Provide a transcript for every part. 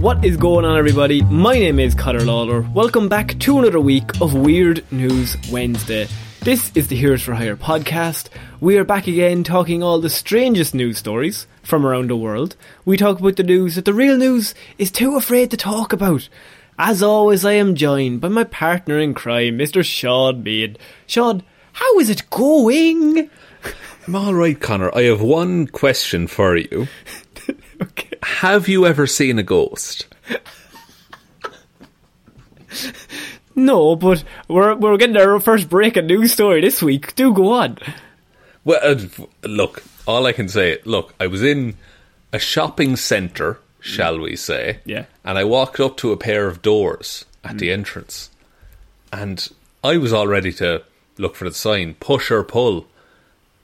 What is going on, everybody? My name is Cutter Lawler. Welcome back to another week of Weird News Wednesday. This is the Heroes for Hire podcast. We are back again talking all the strangest news stories from around the world. We talk about the news that the real news is too afraid to talk about. As always, I am joined by my partner in crime, Mr. Shaun Meighan. Shaun, how is it going? I'm all right, Connor. I have one question for you. okay. Have you ever seen a ghost? No, but we're we're getting our first breaking news story this week. Do go on. Well, uh, look, all I can say, look, I was in a shopping centre, shall we say? Yeah. And I walked up to a pair of doors at the entrance, and I was all ready to look for the sign, push or pull,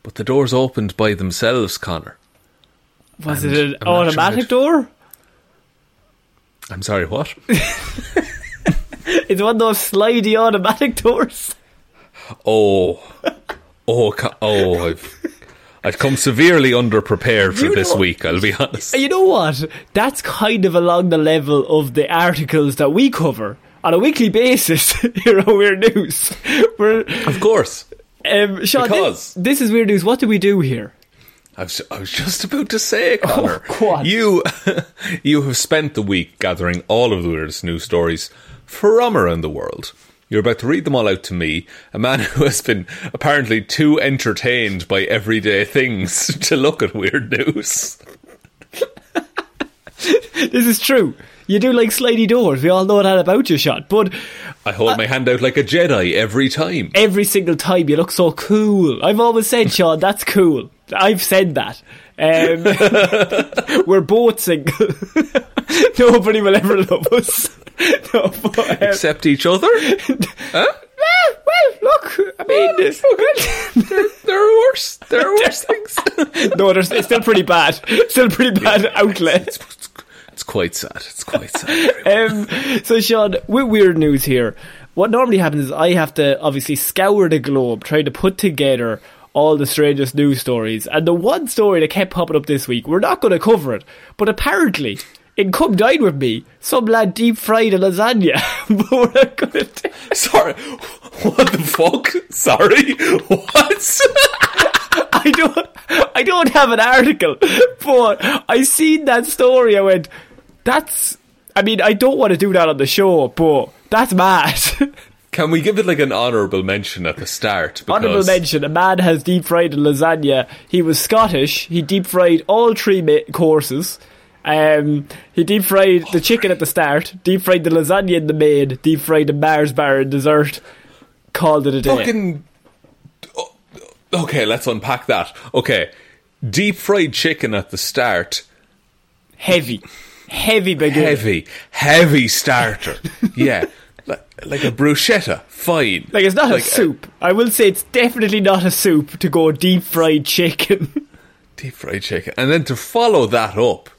but the doors opened by themselves, Connor. Was And it an I'm not sure automatic door? I'm sorry, what? It's one of those slidey automatic doors. Oh, oh, oh! I've I've come severely underprepared for You this know- week. I'll be honest. You know what? That's kind of along the level of the articles that we cover on a weekly basis here on Weird News. We're, Of course, um, Shaun, Because- this, this is Weird News. What do we do here? I was I was just about to say, oh, Connor. go on. You you have spent the week gathering all of the weirdest news stories from around the world. You're about to read them all out to me, a man who has been apparently too entertained by everyday things to look at weird news. This is true. You do like slidey doors. We all know that about you, Shaun. But I hold my hand out like a Jedi every time. every single time you look so cool. I've always said, Shaun, that's cool. I've said that. Um, we're both single. Nobody will ever love us. No, but, um, Except each other? Huh? Well, look, I mean, there, there are worse. There are worse things. no, there's, it's still pretty bad. Still pretty bad outlet. It's quite sad. It's quite sad. Um, so, Shaun, with weird news here, what normally happens is I have to obviously scour the globe, try to put together all the strangest news stories. And the one story that kept popping up this week, we're not going to cover it, but apparently. In Come Dine With Me, some lad deep fried a lasagna. but we're not going to. Sorry. What the fuck? Sorry. What? I don't I don't have an article, but I seen that story. I went, that's. I mean, I don't want to do that on the show, but that's mad. Can we give it like an honourable mention at the start? Honourable mention: a man has deep fried a lasagna. He was Scottish. He deep fried all three ma- courses. Um, he deep fried the chicken at the start, deep fried the lasagna in the main, deep fried the Mars bar in dessert. Called it a day. Fucking. Okay, let's unpack that. Okay, deep fried chicken at the start. heavy, heavy beginning. Heavy, heavy starter. yeah. Like, like a bruschetta, fine. Like it's not Like, a soup. I will say it's definitely not a soup to go deep fried chicken. deep fried chicken, and then to follow that up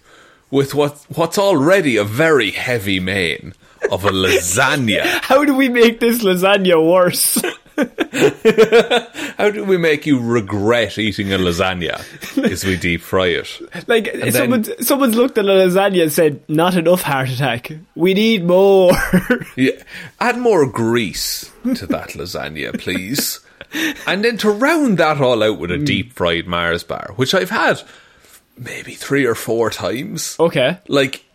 with what what's already a very heavy main of a lasagna. How do we make this lasagna worse? How do we make you regret eating a lasagna? Is we deep fry it? Like then- someone's someone's looked at a lasagna and said, "Not enough heart attack. We need more." Yeah, add more grease to that lasagna, please. And then to round that all out with a mm. deep fried Mars bar, which I've had maybe three or four times. okay. Like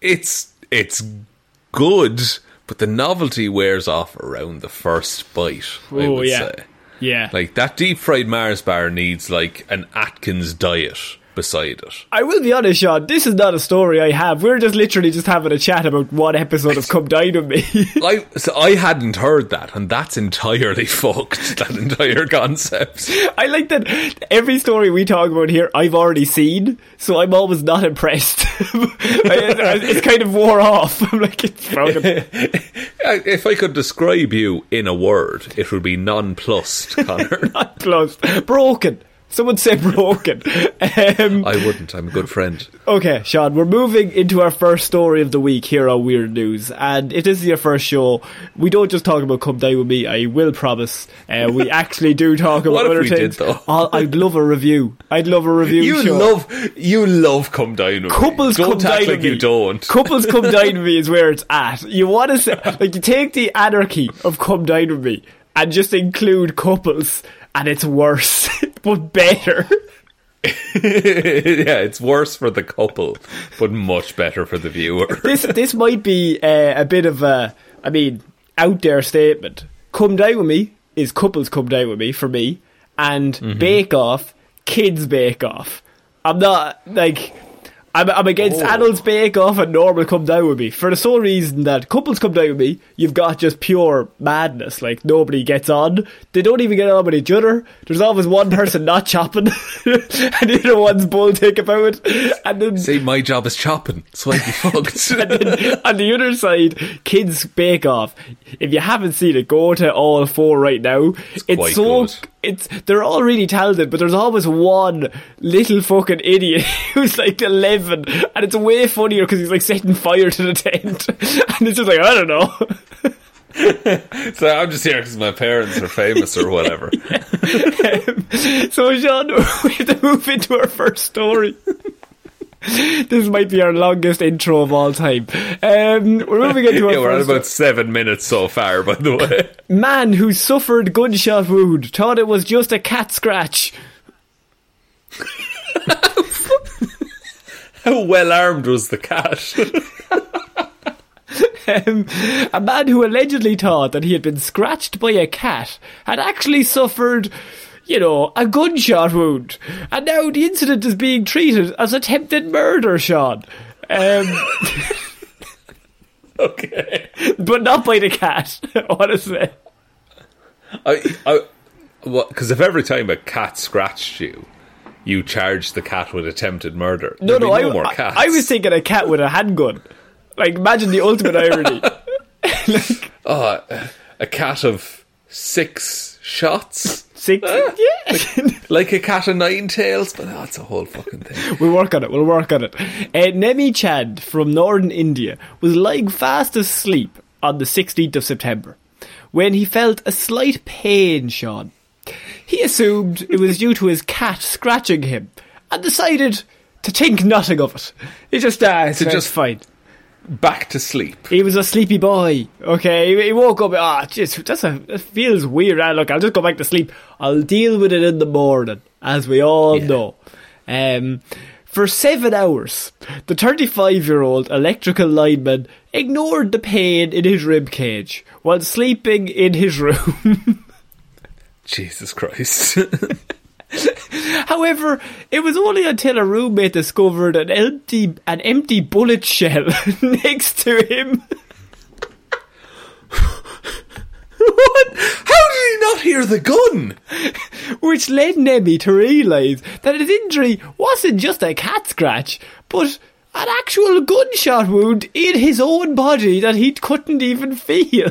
it's it's good, but the novelty wears off around the first bite. I Oh would yeah. say. Yeah. Like that deep fried Mars bar needs like an Atkins diet beside it. I will be honest, Shaun. This is not a story I have. We're just literally just having a chat about one episode of Come Dine with Me. I so I hadn't heard that, and that's entirely fucked. That entire concept. I like that every story we talk about here, I've already seen, so I'm always not impressed. it's kind of wore off. I'm like, it's broken. If I could describe you in a word, it would be nonplussed, Connor. Close. Broken. Someone say broken. Um, I wouldn't. I'm a good friend. okay, Shaun, we're moving into our first story of the week here on Weird News. And if this is your first show, we don't just talk about Come Dine With Me, I will promise. Uh, we actually do talk about other did, things. though? Oh, I'd love a review. I'd love a review You show. love, you love come down with Couples me. come Don't act down like with you don't. Couples come down with me is where it's at. You want to say, like, you take the anarchy of come dine with me and just include couples, and it's worse, but better. yeah, it's worse for the couple, but much better for the viewer. This this might be uh, a bit of a, I mean, out there statement. Come dine with me is couples come dine with me for me, and Mm-hmm. Bake Off, kids Bake Off. I'm not like. I'm, I'm against Oh. adults bake off and normal come dine with me for the sole reason that couples come dine with me. You've got just pure madness. Like nobody gets on. They don't even get on with each other. There's always one person not chopping, and the other one's bulltick about it. And then See, my job is chopping, so I'd be fucked. and then on the other side, Kids Bake Off. If you haven't seen it, go to all four right now. It's, quite so good. it's they're all really talented, but there's always one little fucking idiot who's like eleven, and it's way funnier because he's like setting fire to the tent, and it's just like I don't know. so I'm just here because my parents are famous or whatever. so Shaun, we have to move into our first story. this might be our longest intro of all time. Um, we're moving into our yeah, we're at about seven minutes so far, by the way. Man who suffered gunshot wound thought it was just a cat scratch. How well armed was the cat? Um, a man who allegedly thought that he had been scratched by a cat had actually suffered, you know, a gunshot wound. And now the incident is being treated as attempted murder, Shaun. Um, okay. but not by the cat, honestly. I, I, because if every time a cat scratched you, you charged the cat with attempted murder, No, there'd no, be I, no more I- cats. I was thinking a cat with a handgun. Like, imagine the ultimate irony. like, Oh, a cat of six shots, six. yeah. like a cat of nine tails, but that's a whole fucking thing. We'll work on it. We'll work on it. Uh, Nemi Chand from northern India was lying fast asleep on the 16th of September when he felt a slight pain, Shaun. He assumed it was due to his cat scratching him and decided to think nothing of it. He just, ah, it's, To just- fine. Back to sleep. He was a sleepy boy. Okay, he- woke up. Ah, just that's a that feels weird. Ah, look, I'll just go back to sleep. I'll deal with it in the morning, as we all know. Um, for seven hours, the 35-year-old electrical lineman ignored the pain in his rib cage while sleeping in his room. Jesus Christ. However, it was only until a roommate discovered an empty an empty bullet shell next to him. what? How did he not hear the gun? which led Nemi to realise that his injury wasn't just a cat scratch, but an actual gunshot wound in his own body that he couldn't even feel.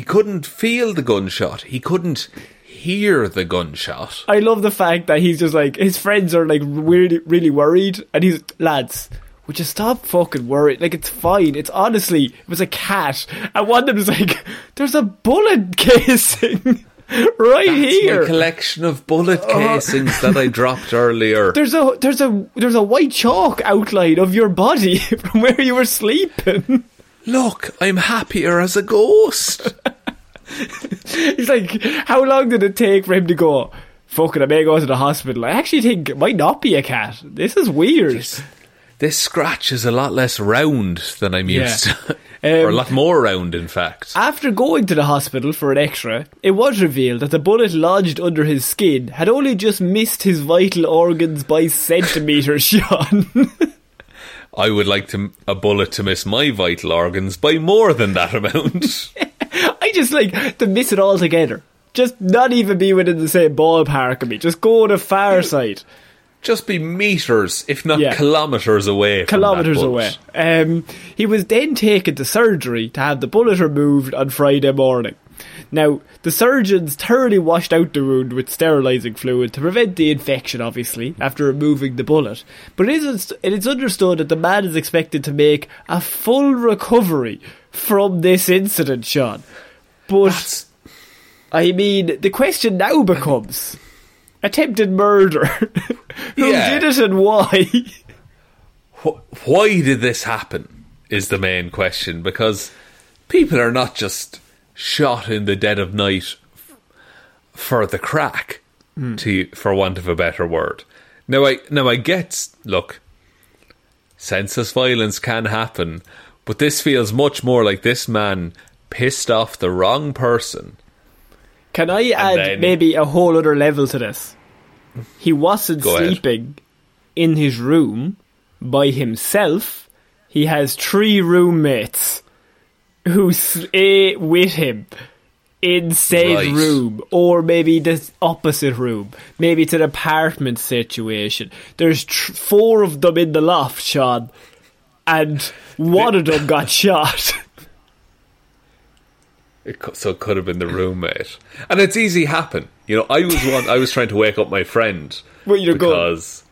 He couldn't feel the gunshot. He couldn't hear the gunshot. I love the fact that he's just like his friends are like really really worried, and he's lads. Would you stop fucking worrying? Like it's fine. It's honestly, it was a cat, and one of them is like, "There's a bullet casing right That's here." my collection of bullet uh-huh. casings that I dropped earlier. There's a there's a there's a white chalk outline of your body from where you were sleeping. Look, I'm happier as a ghost. He's like, how long did it take for him to go? Fucking, I may go to the hospital. I actually think it might not be a cat. This is weird. This scratch is a lot less round than I'm used Yeah. to. or a Um, lot more round, in fact. After going to the hospital for an X-ray, it was revealed that the bullet lodged under his skin had only just missed his vital organs by centimetres, Shaun. I would like to a bullet to miss my vital organs by more than that amount. I just like to miss it altogether. Just not even be within the same ballpark of me. Just go to far side. Just be meters, if not Yeah. kilometers away. kilometers away. Um, he was then taken to surgery to have the bullet removed on Friday morning. Now, the surgeons thoroughly washed out the wound with sterilising fluid to prevent the infection, obviously, after removing the bullet. But it is, it is understood that the man is expected to make a full recovery from this incident, Shaun. But, I mean, the question now becomes attempted murder. Who Yeah. did it and why? Why did this happen? Is the main question because people are not just shot in the dead of night for the crack, hmm. to for want of a better word. Now I now I get look, senseless violence can happen, but this feels much more like this man pissed off the wrong person. Can I add then- maybe a whole other level to this? He wasn't Go ahead. sleeping in his room by himself. He has three roommates who stay with him in said Right. room, or maybe the opposite room. Maybe it's an apartment situation. There's tr- four of them in the loft, Shaun, and one of them got shot. It, cou- so it could have been the roommate, and it's easy happen. You know, I was one. I was trying to wake up my friend With your gun? because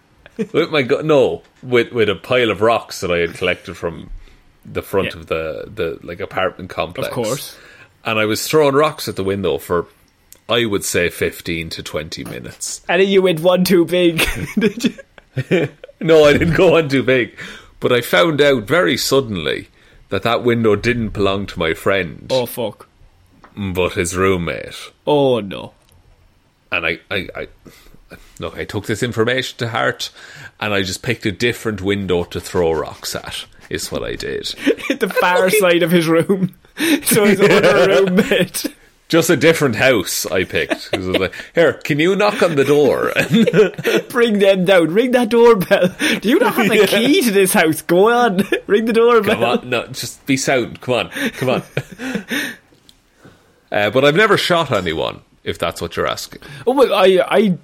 with my gun. No, with with a pile of rocks that I had collected from the front Yeah. of the the like apartment complex. Of course. and I was throwing rocks at the window for. I would say 15 to 20 minutes. And then you went one too big. Did you? No, I didn't go one too big. But I found out very suddenly that that window didn't belong to my friend, Oh fuck. but his roommate. Oh no. and I, I, I look, I took this information to heart, and I just picked a different window to throw rocks at. Is what I did. the far side of his room. So his other roommate. Just a different house I picked. I was like, Here, can you knock on the door? Bring them down. Ring that doorbell. Do you not have a key to this house? Go on. Ring the doorbell. come on, no, just be sound. Come on, come on. Uh, but I've never shot anyone. If that's what you're asking. Oh my I I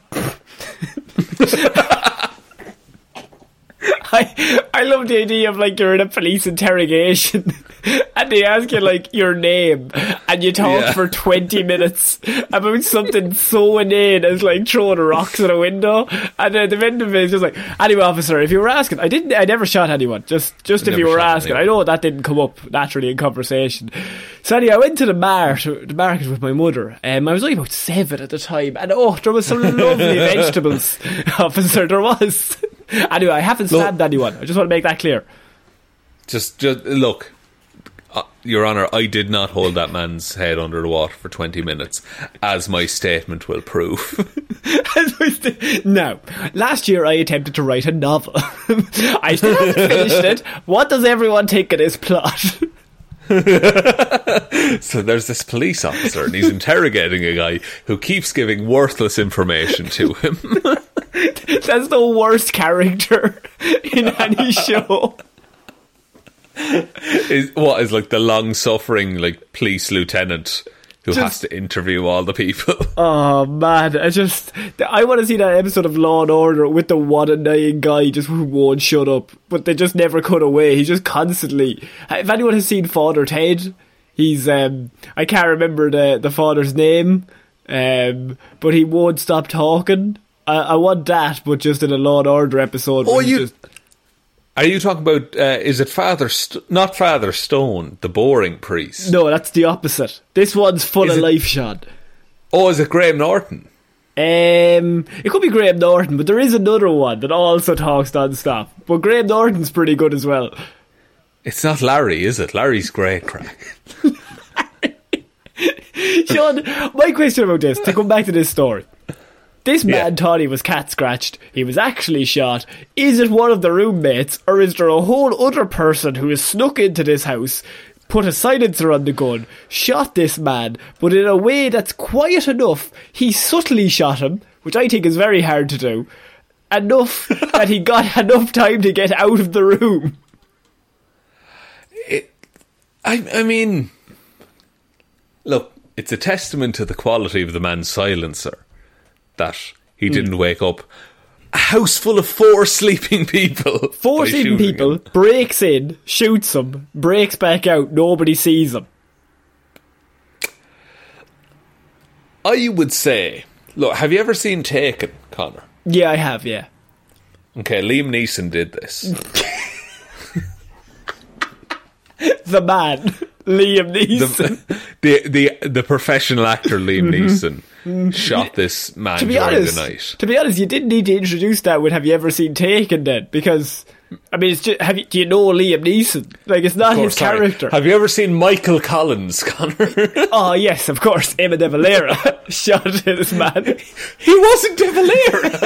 I I love the idea of like you're in a police interrogation and they ask you like your name and you talk Yeah. for twenty minutes about something so inane as like throwing rocks at a window and then at the end of it it's just like anyway officer if you were asking I didn't I never shot anyone just just if you were asking anyone. I know that didn't come up naturally in conversation so anyway I went to the market the market with my mother um, I was only about seven at the time and oh there was some lovely vegetables officer there was anyway I haven't Look- stabbed anyone I just want to make that clear Just, just look, uh, Your Honour. I did not hold that man's head under the water for twenty minutes, as my statement will prove. now, last year I attempted to write a novel. I still haven't finished it. What does everyone think of this plot? So there's this police officer, and he's interrogating a guy who keeps giving worthless information to him. That's the worst character in any show. is what is like the long-suffering like police lieutenant who has to interview all the people. Oh man, I just I want to see that episode of Law and Order with the one annoying guy just who won't shut up, but they just never cut away. He's just constantly. If anyone has seen Father Ted, he's um I can't remember the the father's name, um but he won't stop talking. I, I want that, but just in a Law and Order episode. Oh, you- just- Are you talking about? Uh, is it Father? St- not Father Stone, the boring priest. no, that's the opposite. This one's full Is of it- life, Shaun. Oh, is it Graham Norton? Um, it could be Graham Norton, but there is another one that also talks non-stop. But Graham Norton's pretty good as well. It's not Larry, is it? Larry's great crack. Shaun, my question about this, to come back to this story. This man Yeah. thought he was cat scratched. He was actually shot. Is it one of the roommates, or is there a whole other person who has snuck into this house, put a silencer on the gun, shot this man, but in a way that's quiet enough, he subtly shot him, which I think is very hard to do, enough that he got enough time to get out of the room. I, I mean, look, it's a testament to the quality of the man's silencer that he didn't hmm. wake up a house full of four sleeping people. Four sleeping people, him. breaks in, shoots them, breaks back out, nobody sees them. I would say, look, have you ever seen Taken, Connor? Yeah, I have, yeah. Okay, Liam Neeson did this. The man, Liam Neeson. the, the the the professional actor Liam mm-hmm. Neeson shot this man to be during honest, the night. to be honest, you didn't need to introduce that with "Have you ever seen Taken?" Then, because I mean, it's just, have you, do you know Liam Neeson? Like, it's not Of his course, sorry. character. Have you ever seen Michael Collins, Connor? oh yes, of course, Eamon De Valera shot this man. he wasn't De Valera.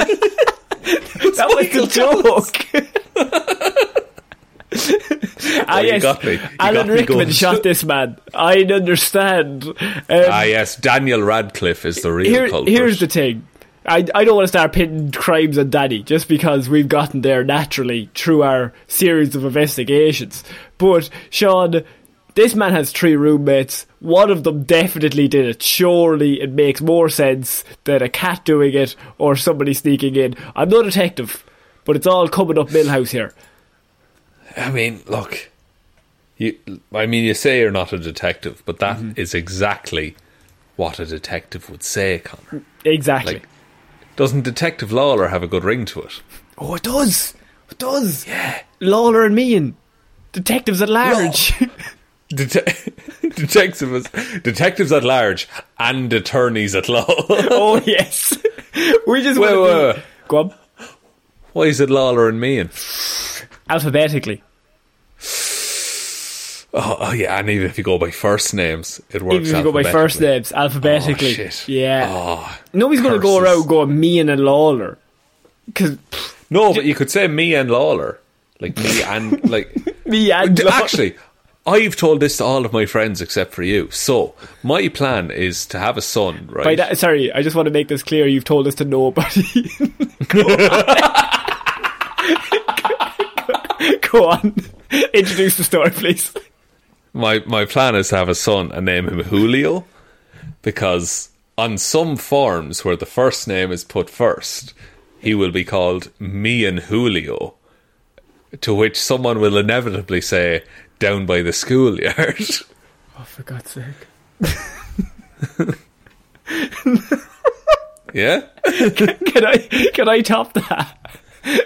that was the joke. Ah, yes, got me. You Alan got Rickman shot this man. I understand. Um, ah, yes, Daniel Radcliffe is the real Here, culprit. here's the thing. I, I don't want to start pitting crimes on Danny just because we've gotten there naturally through our series of investigations. But, Shaun, this man has three roommates. One of them definitely did it. Surely it makes more sense than a cat doing it or somebody sneaking in. I'm no detective, but it's all coming up Milhouse here. I mean, look, you. I mean, you say you're not a detective, but that is Mm-hmm. exactly what a detective would say, Connor. Exactly. Like, doesn't Detective Lawler have a good ring to it? oh, it does. It does. Yeah. Lawler and Meighan. Detectives at large. Det- detectives, detectives at large, and attorneys at law. oh, yes. we just Wait, wait, wait. Go on. Why is it Lawler and Meighan? Alphabetically. Oh, oh, yeah, and even if you go by first names, it works. Even if you go by first names, alphabetically. Oh, shit. Yeah. Oh, Nobody's going to go around going me and a Lawler. Because No, but you could say me and Lawler, like me and like me and Lawler. Actually, I've told this to all of my friends except for you. So my plan is to have a son, right? By that, sorry, I just want to make this clear. You've told us to nobody. go on. Introduce the story, please. my my plan is to have a son and name him Julio, because on some forms where the first name is put first, he will be called me and Julio. To which someone will inevitably say, "Down by the schoolyard." Oh, for God's sake. yeah, Can I, can I top that?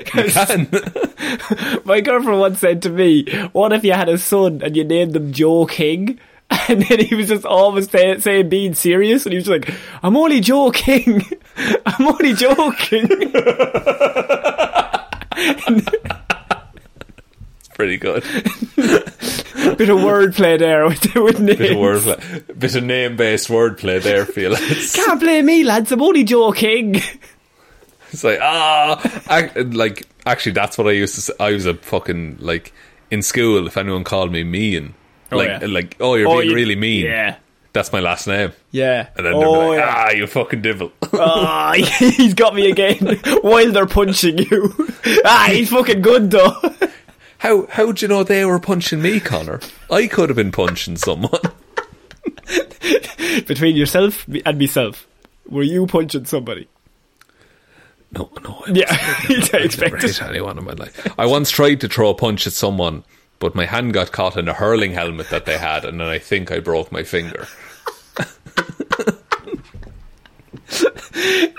Can. My girlfriend once said to me, "What if you had a son and you named him Joe King?" And then he was just always say, saying being serious, and he was like, "I'm only joking. I'm only joking." Pretty good. Bit of wordplay there with, with names. Bit of wordplay, bit of name-based wordplay there, Felix. Can't blame me, lads. I'm only Joe King. It's like ah, ac- like actually, that's what I used to. say. I was a fucking like in school. If anyone called me mean, Oh, like yeah. like oh, you're Oh, being you- really mean. Yeah, that's my last name. yeah. And then they're oh, like, yeah. ah, you fucking devil. Ah, he's got me again while they're punching you. Ah, he's fucking good though. how how'd you know they were punching me, Connor? I could have been punching someone. Between yourself and myself, were you punching somebody? No, no. Yeah, wasn't. I I never expected. hit anyone in my life. I once tried to throw a punch at someone, but my hand got caught in a hurling helmet that they had, and then I think I broke my finger.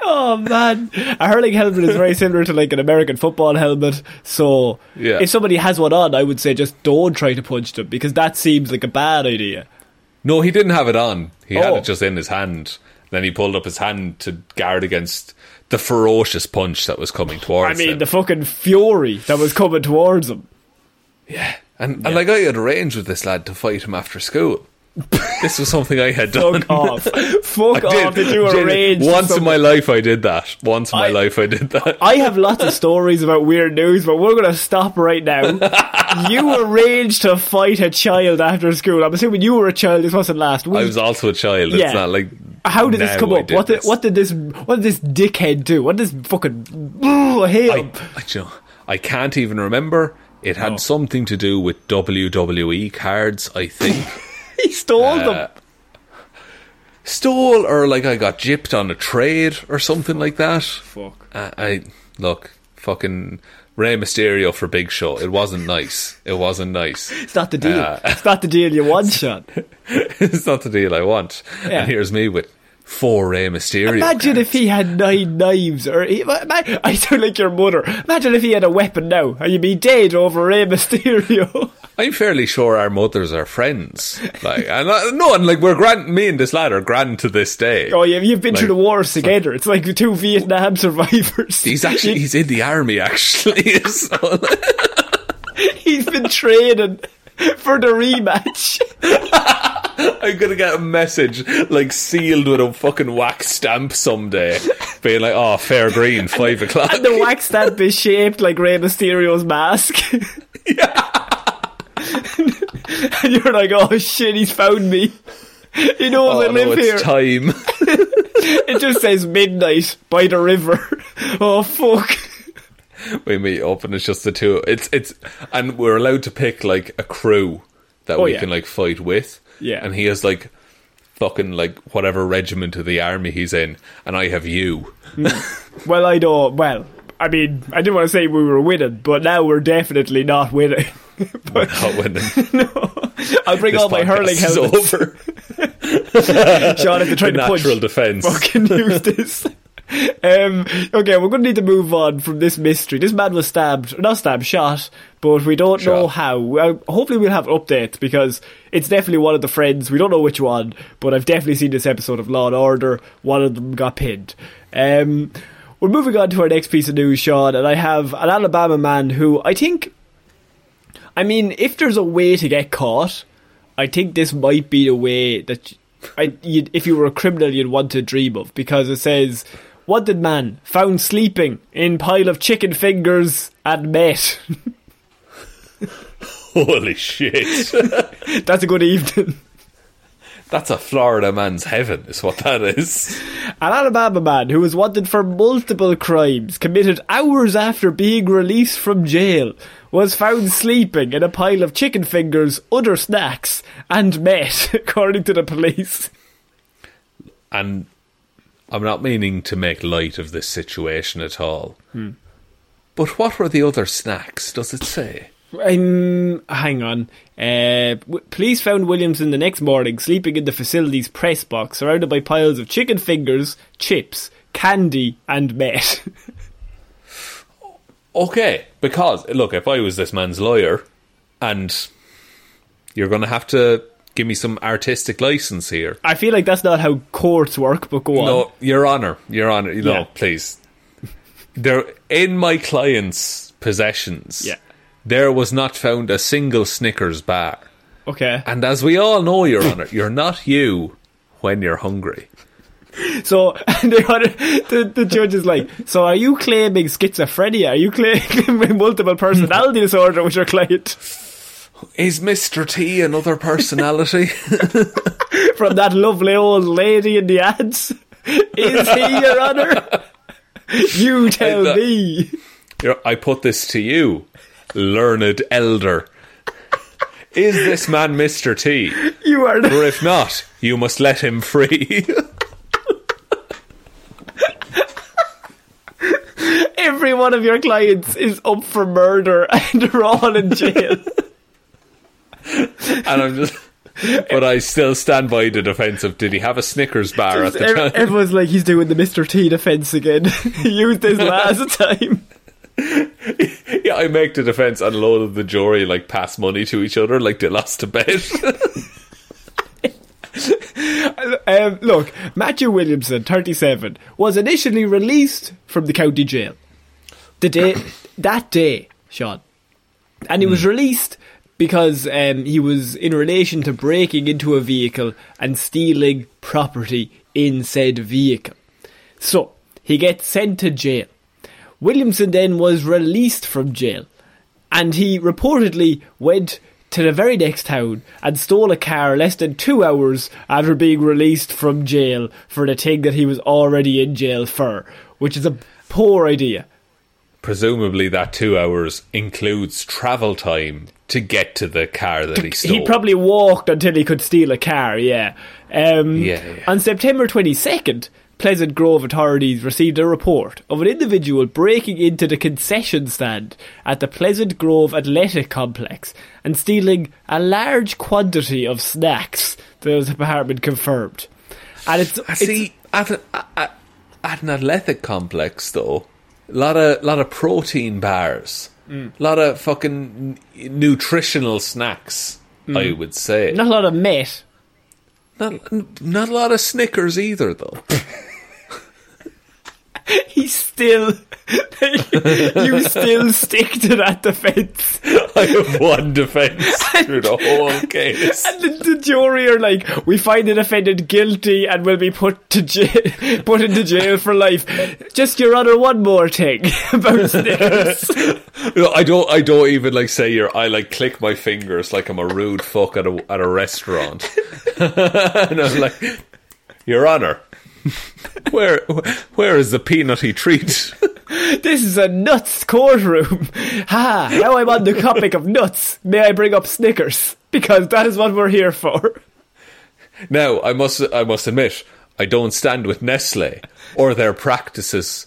Oh man, a hurling helmet is very similar to like an American football helmet. So Yeah. if somebody has one on, I would say just don't try to punch them because that seems like a bad idea. No, he didn't have it on. He had Oh. it just in his hand. Then he pulled up his hand to guard against the ferocious punch that was coming towards him. I mean, him. the fucking fury that was coming towards him. yeah. And, and like I had arranged with this lad to fight him after school. This was something I had done. Fuck off! Fuck I off! Did you arrange? Once in my life, I did that. Once in my life, I did that. I have lots of stories about weird news, but we're going to stop right now. you arranged to fight a child after school. I'm assuming you were a child. This wasn't last week. I was also a child. Yeah. It's not like. How did this come I up? What did, this. what did this what did this dickhead do? What did this fucking oh? I, I, I can't even remember. It had Oh. something to do with WWE cards, I think. he stole Uh, them. Stole or like I got gypped on a trade or something like that. Fuck. Uh, I look fucking Rey Mysterio for Big Show. It wasn't nice. It wasn't nice. It's not the deal. uh, it's not the deal you want, Shaun. it's not the deal I want. Yeah. And here's me with four Rey Mysterio. Imagine if he had nine knives, or he, I sound like your mother. Imagine if he had a weapon now, and you'd be dead over Rey Mysterio. I'm fairly sure our mothers are friends. Like, and uh, no, and like we're grand. Me and this lad are grand to this day. oh, yeah, you've been Like, through the wars together. It's like the two Vietnam survivors. He's actually he's in the army. Actually, so, he's been training for the rematch. I'm gonna get a message like sealed with a fucking wax stamp someday, being like, "Oh, fair green, five o'clock." And the wax stamp is shaped like Rey Mysterio's mask. yeah. and you're like, oh shit, he's found me. He knows oh, I no, live it's here. time. it just says midnight by the river. Oh fuck. we meet up, and it's just the two. It's it's, and we're allowed to pick like a crew that Oh, we yeah. can like fight with. Yeah. and he has like fucking like whatever regiment of the army he's in, and I have you. Well, I don't. Well, I mean, I didn't want to say we were winning, but now we're definitely not winning. but Not winning. no, I'll bring This all my hurling helmets. over. Shaun, if you're trying The to punch, natural defence. fucking use this. Um, okay, we're going to need to move on from this mystery. This man was stabbed, not stabbed, shot, but we don't know how. Hopefully, we'll have updates because it's definitely one of the friends. We don't know which one, but I've definitely seen this episode of Law and Order. One of them got pinned. Um, we're moving on to our next piece of news, Shaun, and I have an Alabama man who I think. I mean, if there's a way to get caught, I think this might be the way that I, if you were a criminal, you'd want to dream of because it says, "Wanted man found sleeping in pile of chicken fingers and meth." Holy shit! That's a good evening. That's a Florida man's heaven, is what that is. An Alabama man who was wanted for multiple crimes committed hours after being released from jail was found sleeping in a pile of chicken fingers, other snacks, and meth, according to the police. And I'm not meaning to make light of this situation at all. Hmm. But what were the other snacks? Does it say? Um, hang on. Uh, w- police found Williamson the next morning sleeping in the facility's press box, surrounded by piles of chicken fingers, chips, candy, and meth. Okay, because look, if I was this man's lawyer, and you're going to have to give me some artistic license here. I feel like that's not how courts work, but go on. No, Your Honor, Your Honor, no, Yeah. please. There, in my client's possessions, Yeah. there was not found a single Snickers bar. Okay. And as we all know, Your Honor, you're not you when you're hungry. So and the, the the judge is like, so are you claiming schizophrenia? Are you claiming multiple personality disorder with your client Is Mr. T another personality? from that lovely old lady in the ads? Is he your honor? You tell I- me. I put this to you, learned elder. Is this man Mr. T? You are the Or if not, you must let him free. every one of your clients is up for murder and they're all in jail. and I'm just. But I still stand by the defence of did he have a Snickers bar at the time? Everyone's like, he's doing the Mr. T defense again. he used this last time. yeah, I make the defence and a load of the jury like pass money to each other like they lost a bet. Um, look, Matthew Williamson, 37, was initially released from the county jail. The day, that day, Shaun. And he was released because um, he was in relation to breaking into a vehicle and stealing property in said vehicle. So, he gets sent to jail. Williamson then was released from jail and he reportedly went to the very next town and stole a car less than two hours after being released from jail for the thing that he was already in jail for, which is a poor idea. Presumably, that two hours includes travel time to get to the car that he stole. He probably walked until he could steal a car, yeah. Um, Yeah, yeah. On September 22nd, Pleasant Grove authorities received a report of an individual breaking into the concession stand at the Pleasant Grove Athletic Complex and stealing a large quantity of snacks, the department confirmed. And it's, I it's see at, a, at an athletic complex though, a lot of lot of protein bars, Mm. a lot of fucking n- nutritional snacks. I would say not a lot of meat. not not a lot of Snickers either though. He's still. you still stick to that defence. I have one defence through the whole case. And the, the jury are like, we find the defendant guilty and will be put to jail, put into jail for life. Just your honour, one more thing about. No, I don't. I don't even like say your. I like click my fingers like I'm a rude fuck at a at a restaurant, and I'm like, Your Honour, where where is the peanutty treat? this is a nuts courtroom. Ha! Now I'm on the topic of nuts. May I bring up Snickers because that is what we're here for. now I must I must admit I don't stand with Nestle or their practices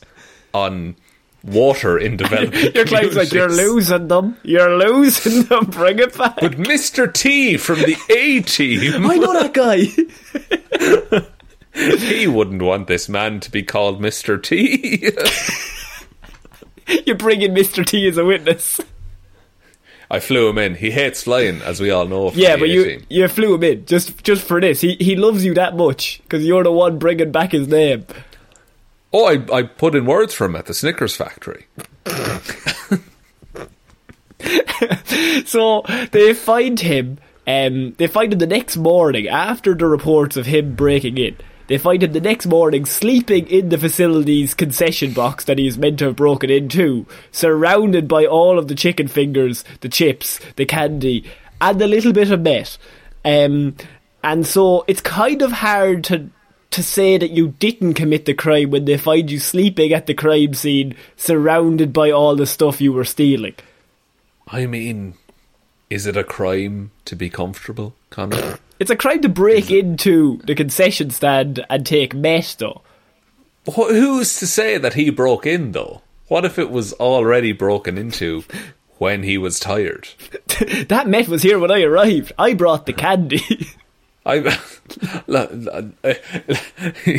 on water in development. Your client's like, you're losing them. You're losing them. Bring it back. But Mr. T from the A team, I know that guy. He wouldn't want this man to be called Mr. T. You're bringing Mr. T as a witness. I flew him in. He hates flying, as we all know. Yeah, but you you flew him in just just for this. He he loves you that much because you're the one bringing back his name. Oh, I, I put in words for him at the Snickers factory. So they find him. Um, they find him the next morning after the reports of him breaking in. They find him the next morning sleeping in the facility's concession box that he is meant to have broken into, surrounded by all of the chicken fingers, the chips, the candy, and a little bit of meth. Um, and so it's kind of hard to to say that you didn't commit the crime when they find you sleeping at the crime scene, surrounded by all the stuff you were stealing. I mean, is it a crime to be comfortable, Conor? It's a crime to break into the concession stand and take meth, though. Wh- Who's to say that he broke in, though? What if it was already broken into when he was tired? that meth was here when I arrived. I brought the candy. I, Look, eh,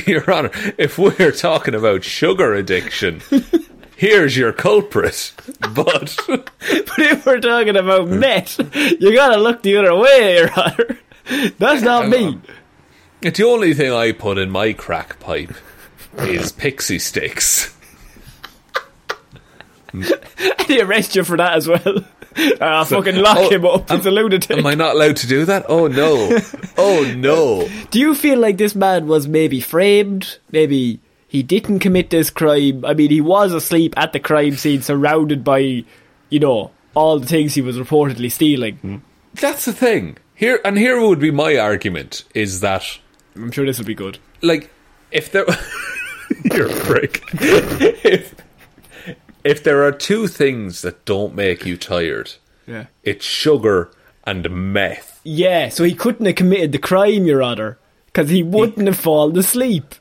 Your Honour, if we're talking about sugar addiction, here's your culprit. But but if we're talking about meth, you gotta look the other way, Your Honor. That's not me. the only thing I put in my crack pipe is pixie sticks. They arrest you for that as well. Ah, fucking lock Oh, him up. He's a lunatic. Am I not allowed to do that? Oh no! Oh no! Do you feel like this man was maybe framed? Maybe he didn't commit this crime? I mean, he was asleep at the crime scene, surrounded by, you know, all the things he was reportedly stealing. Hmm. That's the thing. Here and here would be my argument: is that I'm sure this will be good. like if there you're a prick if if there are two things that don't make you tired Yeah. it's sugar and meth. Yeah, so he couldn't have committed the crime, Your Honour, because he wouldn't have fallen asleep.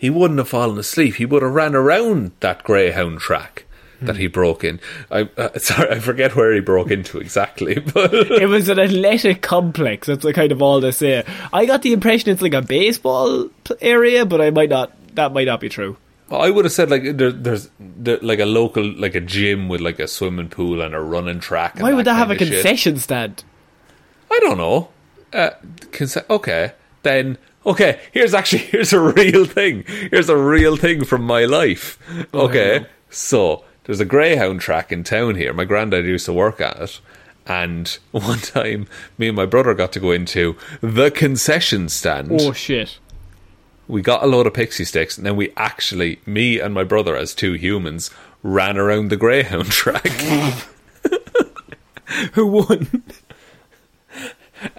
He wouldn't have fallen asleep. He would have ran around that greyhound track that he broke in. I uh, sorry, I forget where he broke into exactly, but It was an athletic complex. That's like kind of all they say. I got the impression it's like a baseball area, but I might not. That might not be true. I would have said like there, there's there, like a local like a gym with like a swimming pool and a running track. and Why would that have a of shit. concession stand? I don't know. Uh, conce- okay, then okay. Here's actually here's a real thing. Here's a real thing from my life. Okay, so there's a greyhound track in town here. My granddad used to work at it. And one time, me and my brother got to go into the concession stand. Oh shit! We got a load of pixie sticks, and then we actually, me and my brother, as two humans, ran around the greyhound track. Who won?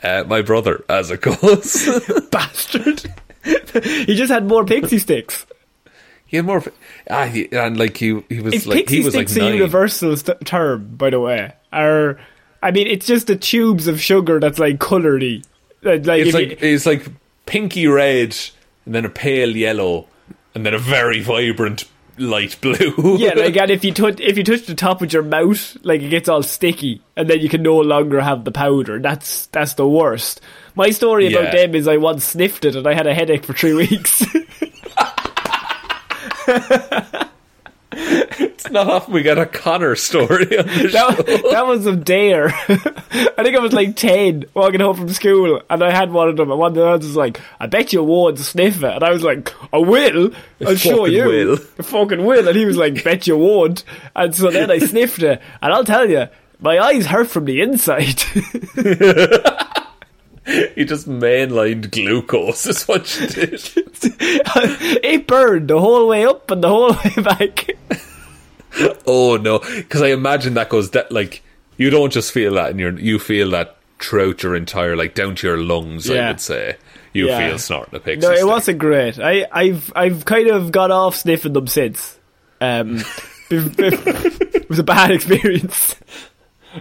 Uh, my brother, as it goes. Bastard! he just had more pixie sticks. He had more, ah, he, and like he, he was Is like pixie he was like sticks a universal st- term, by the way? Or I mean, it's just the tubes of sugar that's like colouredy. Like, like It's like you- it's like pinky red, and then a pale yellow, and then a very vibrant light blue. yeah, like and if you touch if you touch the top with your mouth, like it gets all sticky, and then you can no longer have the powder. That's that's the worst. My story about Yeah. them is I once sniffed it and I had a headache for three weeks. it's not often we get a Connor story on that, show. that was a dare. I think I was like ten, walking home from school, and I had one of them. And one of the others was like, "I bet you won't sniff it," and I was like, "I will. I'll show you. will." I fucking will." And he was like, "Bet you won't." And so then I sniffed it, and I'll tell you, my eyes hurt from the inside. He just mainlined glucose. Is what you did. it burned the whole way up and the whole way back. Oh no, because I imagine that goes that like you don't just feel that in your you feel that throughout your entire like down to your lungs. I would say you Yeah. feel snorting a pixie. No, it stick. wasn't great. I, I've I've kind of got off sniffing them since. Um, it was a bad experience.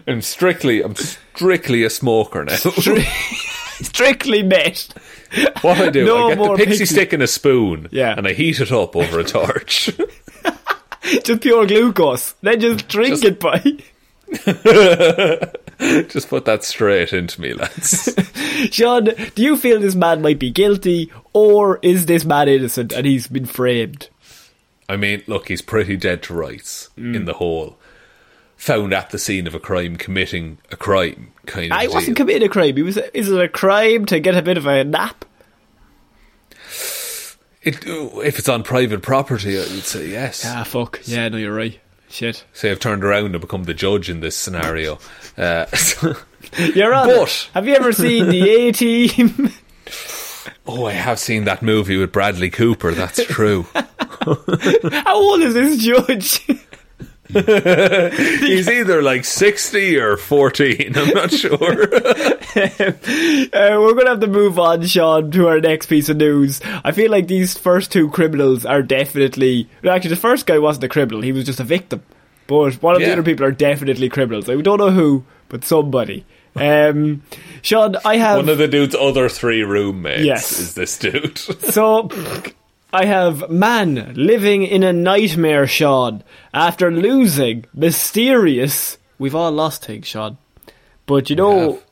I'm strictly I'm strictly a smoker now. Strictly meth. what I do, No I get the pixie, pixie- stick and a spoon, Yeah. and I heat it up over a torch. Just pure glucose. Then just drink Just- it by. just put that straight into me, lads. Shaun, do you feel this man might be guilty, or is this man innocent and he's been framed? I mean, look, he's pretty dead to rights Mm. in the whole found at the scene of a crime committing a crime kind of. I wasn't committing a crime. He was. Is it a crime to get a bit of a nap? It, if it's on private property, I would say yes. Ah, fuck. Yeah, no, you're right. Shit. Say I've turned around and become the judge in this scenario. Uh, You're on. But- have you ever seen the A Team? oh, I have seen that movie with Bradley Cooper. That's true. How old is this judge? He's either like sixty or fourteen. I'm not sure. Uh, we're going to have to move on, Shaun, to our next piece of news. I feel like these first two criminals are definitely. well, Actually, the first guy wasn't a criminal, he was just a victim. But one of the other people are definitely criminals. I don't know who, but somebody. Um, Shaun, I have. One of the dude's other three roommates Yes. is this dude. So, I have man living in a nightmare, Shaun, after losing mysterious. We've all lost things, Shaun. But you know, you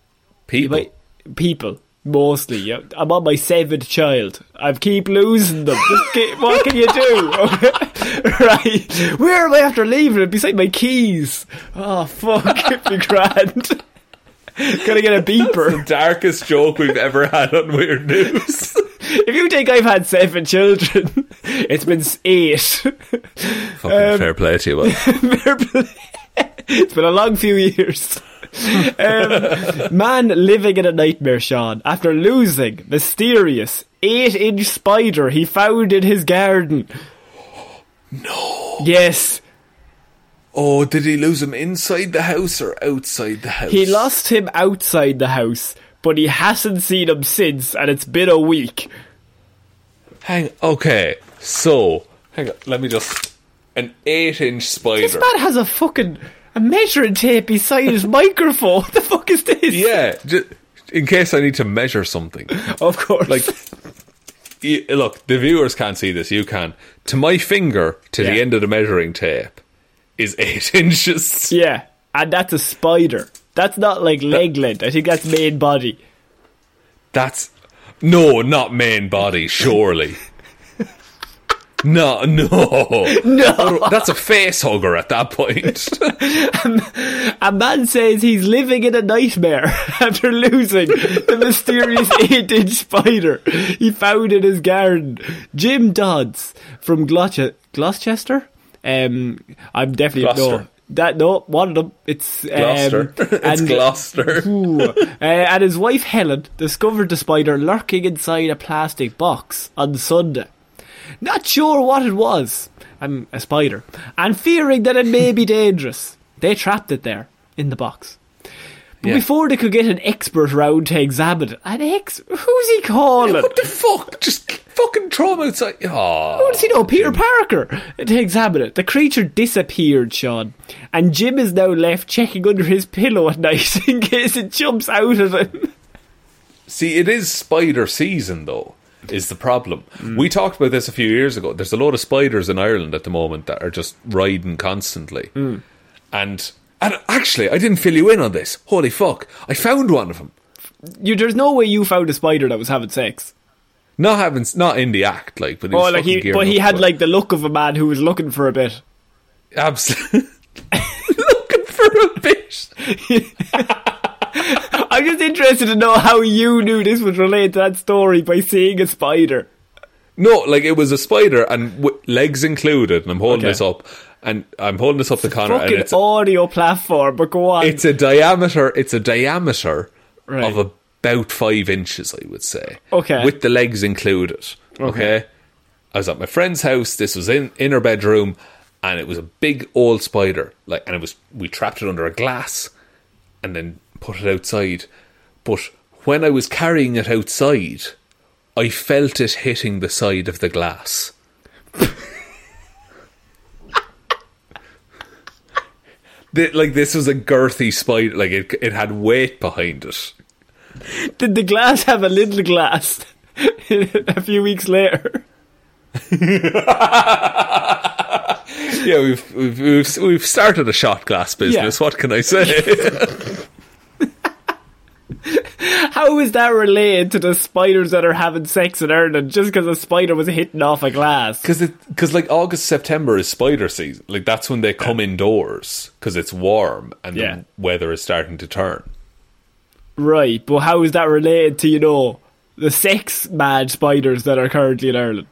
People. might, people mostly. Yeah. I'm on my seventh child. I keep losing them. Just keep- what can you do? right? Where am I after leaving it? Beside my keys. Oh fuck! It'd be grand. Gotta get a beeper. Darkest joke we've ever had on Weird News. If you think I've had seven children, it's been eight. Fucking fair play to you. man. it's been a long few years. um, man living in a nightmare, Shaun, after losing mysterious eight inch spider he found in his garden. No. Yes. Oh, did he lose him inside the house or outside the house? He lost him outside the house, but he hasn't seen him since, and it's been a week. Hang. Okay, so hang on. Let me just. An eight-inch spider. This man has a fucking. A measuring tape beside his microphone. What the fuck is this? Yeah, ju- in case I need to measure something. Of course. Like, look, the viewers can't see this. You can. To my finger, to the end of the measuring tape, is eight inches. yeah, and that's a spider. That's not like leg length. I think that's main body. That's no, not main body. Surely. No, no, no. That's a face hugger at that point. A man says he's living in a nightmare after losing the mysterious eight inch spider he found in his garden. Jim Dodds from Glouce- Gloucester? Um, I'm definitely Gloucester. no. That no, one of them. It's um, Gloucester. it's Gloucester. Ooh. Uh, and his wife Helen discovered the spider lurking inside a plastic box on Sunday. Not sure what it was, um, a spider, and fearing that it may be dangerous, they trapped it there in the box. But Yeah. before they could get an expert round to examine it, an ex, who's he calling? What the fuck? Just fucking throw him outside. Oh, Who does he know? Peter Parker to examine it. The creature disappeared, Shaun, and Jim is now left checking under his pillow at night in case it jumps out of him. See, it is spider season, though, is the problem. We mm. talked about this a few years ago. There's a lot of spiders in Ireland at the moment that are just riding constantly. Mm. And, and actually, I didn't fill you in on this. Holy fuck. I found one of them. You, there's no way you found a spider that was having sex. Not having, not in the act, like, but he Oh, like he, but he had like the look of a man who was looking for a bit. Absolutely. Looking for a bit. I'm just interested to know how you knew this would relate to that story by seeing a spider. No, like it was a spider and w- legs included, and I'm holding Okay. this up, and I'm holding this up to Connor, and Fucking it's audio platform, but go on. it's a diameter. It's a diameter Right. of about five inches, I would say. Okay. with the legs included. Okay. I was at my friend's house. This was in in her bedroom, and it was a big old spider. Like, and it was we trapped it under a glass, and then put it outside. But when I was carrying it outside, I felt it hitting the side of the glass. Like this was a girthy spider, like it, it had weight behind it. Did the glass have a little glass a few weeks later? Yeah, we've we've we've, we've started a shot glass business. Yeah. What can I say? How is that related to the spiders that are having sex in Ireland just because a spider was hitting off a glass? Because like August September is spider season. Like that's when they come indoors because it's warm and Yeah. the weather is starting to turn. Right, but how is that related to, you know, the six mad spiders that are currently in Ireland?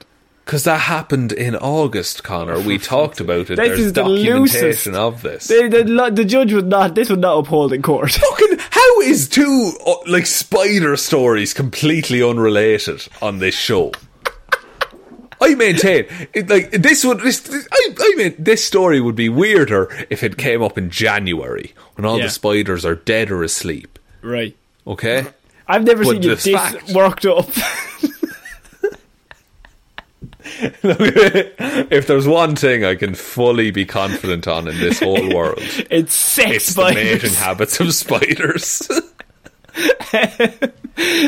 Because that happened in August, Connor. We talked about it. This There's is the documentation loosest. of this. The, the, the judge would not, this would not uphold in court. Fucking how is two uh, like spider stories completely unrelated on this show? I maintain, it, like this would. This, this- I, I mean, this story would be weirder if it came up in January when all Yeah. the spiders are dead or asleep. Right. Okay, I've never But seen you the this fact- worked up. if there's one thing I can fully be confident on in this whole world, it's sex it's the mating spiders. habits of spiders.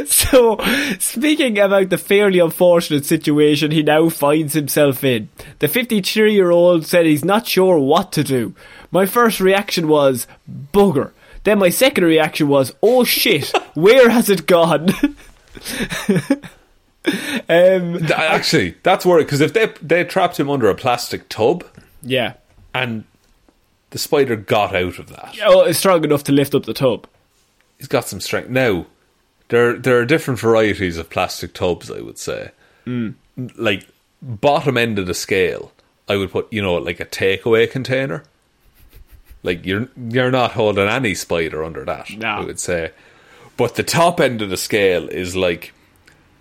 So, speaking about the fairly unfortunate situation he now finds himself in, the 53 year old said he's not sure what to do. My first reaction was, bugger. Then my second reaction was, oh shit, where has it gone? um, Actually, that's worried because if they they trapped him under a plastic tub yeah. and the spider got out of that, Oh, it's strong enough to lift up the tub. he's got some strength. Now, there there are different varieties of plastic tubs. I would say, like bottom end of the scale, I would put you know like a takeaway container. Like you're you're not holding any spider under that. No. I would say, but the top end of the scale is like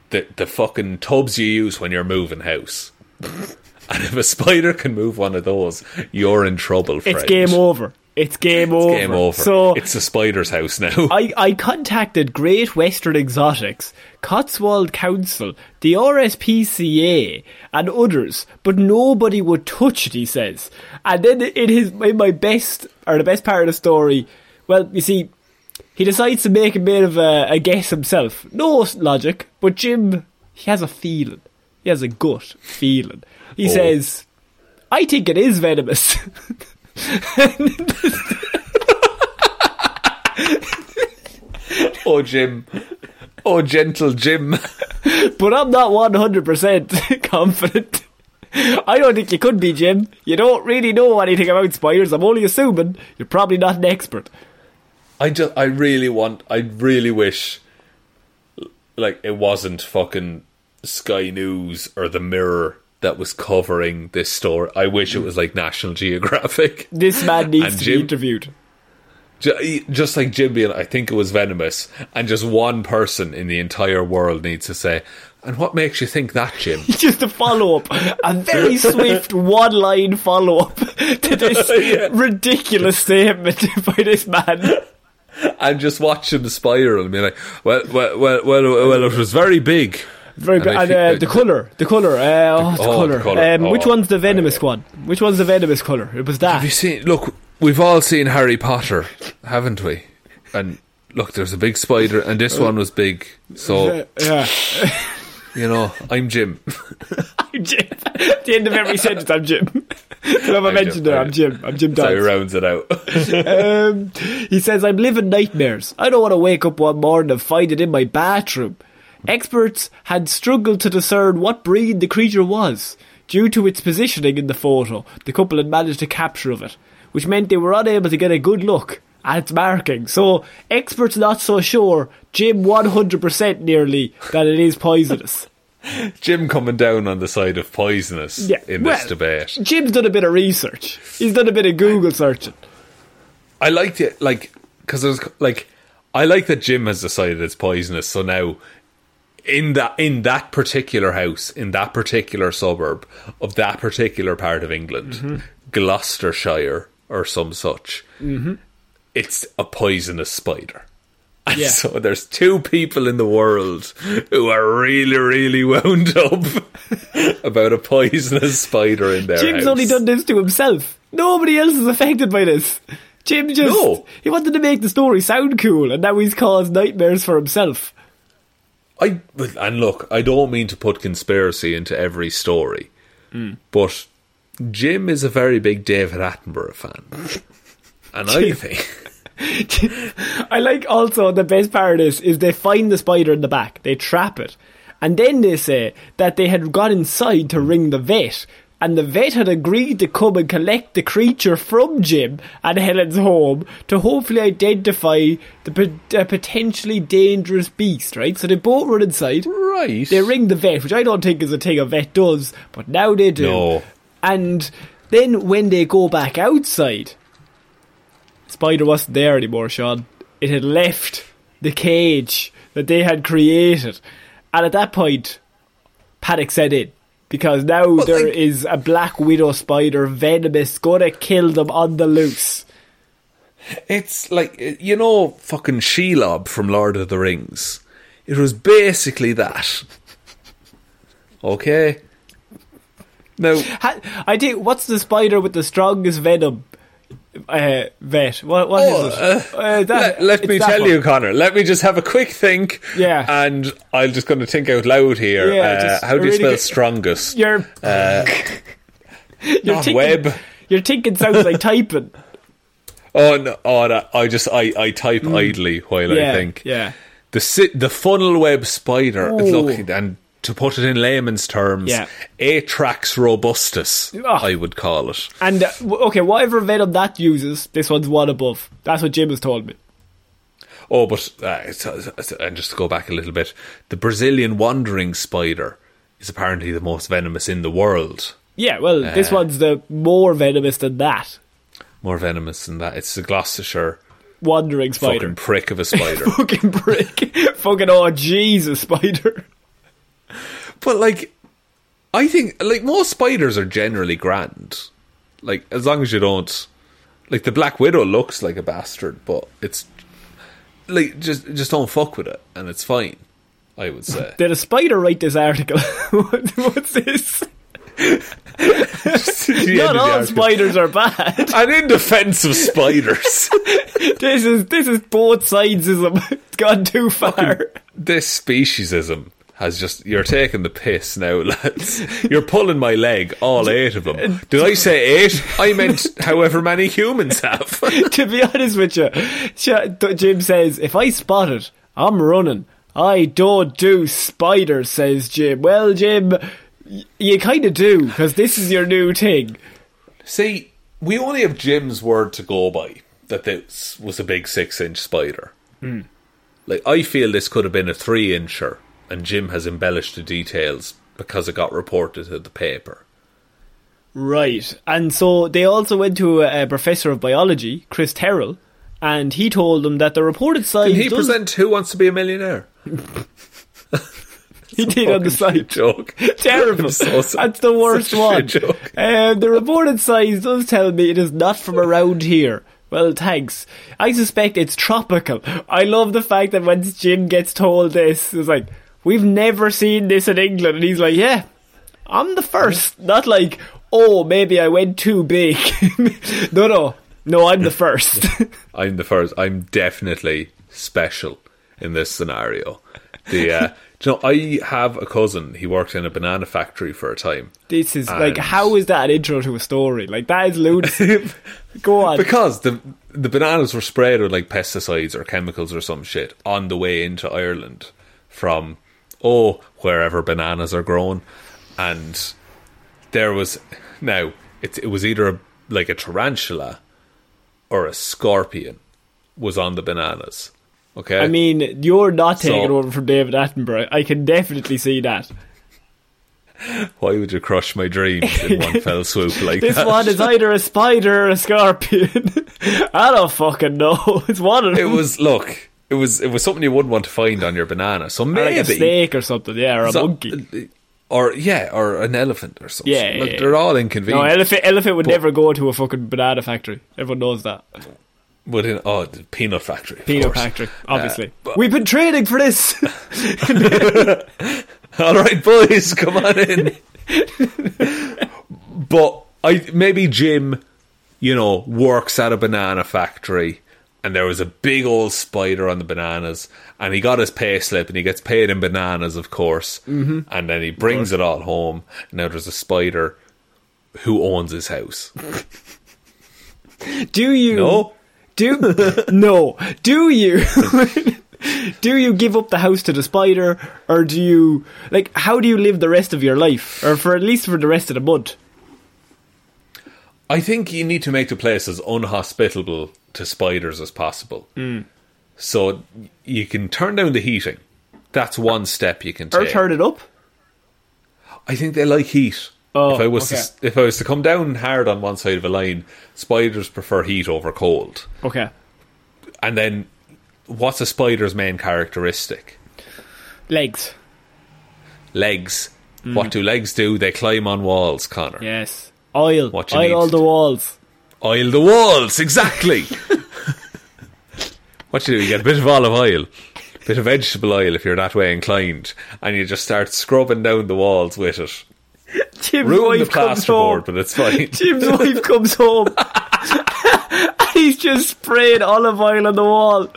the the fucking tubs you use when you're moving house. and if a spider can move one of those, you're in trouble. Friend. It's game over. It's game over. Game over. So it's the spider's house now. I, I contacted Great Western Exotics, Cotswold Council, the RSPCA, and others, but nobody would touch it, he says. And then in his in my best or the best part of the story, well, you see, he decides to make a bit of a, a guess himself. No logic, but Jim he has a feeling. He has a gut feeling. He Oh. says, I think it is venomous. oh, Jim. Oh, gentle Jim. but I'm not 100% confident. I don't think you could be, Jim. You don't really know anything about spiders. I'm only assuming you're probably not an expert. I just, I really want, I really wish, like, it wasn't fucking Sky News or The Mirror that was covering this story. I wish it was like National Geographic. This man needs And to Jim- be interviewed. Just like Jim being, I think it was venomous, and just one person in the entire world needs to say, and what makes you think that, Jim? Just a follow up, a very swift one line follow up to this Yeah. ridiculous statement by this man. and just watch him spiral and be like, well, well, well, well, well it was very big. Very And And, uh, the colour, the colour, uh, oh, the oh, colour. the colour. Um, which Oh, one's the venomous one? Which one's the venomous colour? It was that. Have you seen? Look, we've all seen Harry Potter, haven't we? And look, there's a big spider, and this one was big. So yeah. you know, I'm Jim. I'm Jim. At the end of every sentence, I'm Jim. I'm mentioned Jim, it? I'm Jim. I'm Jim Dodge. So he rounds it out. Um, he says, I'm living nightmares. I don't want to wake up one morning and find it in my bathroom. Experts had struggled to discern what breed the creature was. Due to its positioning in the photo, the couple had managed a capture of it, which meant they were unable to get a good look at its marking. So, experts not so sure, Jim 100% nearly, that it is poisonous. Jim coming down on the side of poisonous Yeah, in this well, debate. Jim's done a bit of research. He's done a bit of Google searching. I liked it, like, because there's like, I like that Jim has decided it's poisonous. So now, in that in that particular house, in that particular suburb of that particular part of England, Mm-hmm. Gloucestershire or some such, it's a poisonous spider. And Yeah. so there's two people in the world who are really, really wound up about a poisonous spider in their Jim's house. only done this to himself. Nobody else is affected by this. Jim just No. he wanted to make the story sound cool, and now he's caused nightmares for himself. I and look, I don't mean to put conspiracy into every story, mm. but Jim is a very big David Attenborough fan, and I think I like also the best part is is they find the spider in the back, they trap it, and then they say that they had got inside to ring the vet. And the vet had agreed to come and collect the creature from Jim and Helen's home to hopefully identify the pot- potentially dangerous beast, right? So they both run inside. right. They ring the vet, which I don't think is a thing a vet does, but now they do. No. And then when they go back outside, Spider wasn't there anymore, Shaun. It had left the cage that they had created. And at that point, panic set in. Because now there is like- a black widow spider, venomous, gonna kill them on the loose. It's like you know, fucking Shelob from Lord of the Rings. It was basically that. Okay. No, I think, what's the spider with the strongest venom? Uh, vet. What, what is Oh, it? Uh, that- let, let me tell one. you, Connor. Let me just have a quick think. Yeah. And I'm just going to think out loud here. Yeah, Uh, how do you really spell get- strongest? You're, you're not thinking, web. Your thinking sounds like typing. Oh no! Oh, that, I just I, I type idly while Mm. Yeah, I think. yeah. The si- the funnel web spider. Ooh. Look, and to put it in layman's terms, Yeah. Atrax robustus. Ah. I would call it. And uh, okay, whatever venom that uses, this one's one above. That's what Jim has told me. Oh, but uh, it's, it's- and just to go back a little bit, the Brazilian wandering spider is apparently the most venomous in the world. Yeah, well, this Uh. one's the more venomous than that. More venomous than that. It's the Gloucestershire Wandering spider. fucking prick of a spider. Fucking prick, Fucking oh Jesus spider. But like, I think like most spiders are generally grand. Like as long as you don't Like the Black Widow looks like a bastard, but it's like just just don't fuck with it, and it's fine. I would say. Did a spider write this article? What- What's this? Not all spiders are bad. And in defense of spiders, This is this is both sidesism. It's gone too far. this speciesism has just you're taking the piss now, lads. You're pulling my leg, all eight of them. Did I say eight? I meant however many humans have. to be honest with you, Jim says, if I spot it, I'm running. I don't do spiders, says Jim. Well, Jim, you kind of do, because this is your new thing. See, we only have Jim's word to go by that this was a big six inch spider. Hmm. Like, I feel this could have been a three incher, and Jim has embellished the details because it got reported to the paper. Right. And so they also went to a, professor of biology, Chris Terrell, and he told them that the reported size. Did he does- present Who Wants to Be a Millionaire? He did on the site. joke. Terrible. So. That's the worst one. Um, the reported size does tell me it is not from around here. Well, thanks. I suspect it's tropical. I love the fact that when Jim gets told this, it's like, we've never seen this in England. And he's like, yeah, I'm the first. Not like, oh, maybe I went too big. no, no. No, I'm the first. I'm the first. I'm definitely special in this scenario. The uh, you know, I have a cousin. He worked in a banana factory for a time this is like, how is that an intro to a story? Like, that is lunacy. Go on. because the the bananas were sprayed with like pesticides or chemicals or some shit on the way into Ireland from oh wherever bananas are grown, and there was now it it was either a, like a tarantula or a scorpion was on the bananas. Okay, I mean, you're not So- taking over from David Attenborough. I can definitely see that. Why would you crush my dreams in one fell swoop like This that? one is either a spider or a scorpion. I don't fucking know. It's one of It was look. It was it was something you wouldn't want to find on your banana. So Or maybe like a snake or something, yeah, or a so- monkey. or yeah, or an elephant or something. Yeah, yeah, Look, yeah. they're all No, inconvenient. elephant, elephant would But- never go to a fucking banana factory. Everyone knows that. But in oh, the peanut factory. Peanut course. factory, obviously. Uh, but- We've been training for this. all right, boys, come on in. but I maybe Jim, you know, works at a banana factory, and there was a big old spider on the bananas, and he got his pay slip, and he gets paid in bananas, of course, mm-hmm. and then he brings it all home. Now there's a spider who owns his house. Do you? No. Do no? Do you? do you give up the house to the spider, or do you like? How do you live the rest of your life, or for at least for the rest of the month? I think you need to make the place as unhospitable to spiders as possible. Hmm. So you can turn down the heating. That's one step you can take. Or turn it up? I think they like heat. Oh, if I was okay. to, if I was to come down hard on one side of a line, spiders prefer heat over cold. Okay. And then, what's a spider's main characteristic? Legs. Legs. Hmm. What do legs do? They climb on walls, Connor. Yes. Oil. What you Oil need all the walls. Oil the walls, exactly. what you do? You get a bit of olive oil, a bit of vegetable oil if you're that way inclined, and you just start scrubbing down the walls with it. Jim's Ruin the wife comes plasterboard, home. but it's fine. Jim's wife comes home. and he's just spraying olive oil on the wall.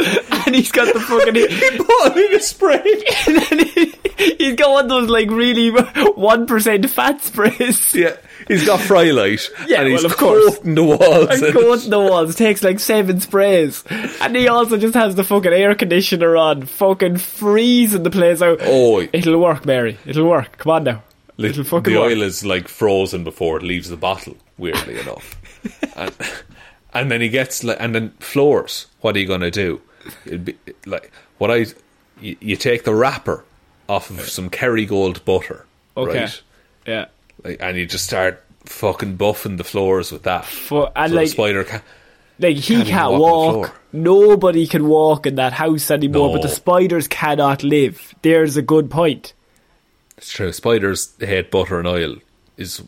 And he's got the fucking. he Boiling a spray. and then he, he's got one of those like really 1% fat sprays. Yeah, he's got Frylight. Yeah, and he's well, of course. coating the walls. And in goes the walls, takes like seven sprays. And he also just has the fucking air conditioner on, fucking freezing the place out. Oh. It'll work, Mary. It'll work. Come on now. It'll fucking the work. oil is like frozen before it leaves the bottle. Weirdly enough, and, and then he gets like, and then floors. What are you gonna do? It'd be like what I. You, you take the wrapper off of some Kerrygold butter, Okay. right? Yeah. Like, and you just start fucking buffing the floors with that. Fu- and so like- the spider can Like he Can't can't, walk walk. Nobody can walk in that house anymore. But the spiders cannot live. There's a good point. It's true. Spiders hate butter and oil. Is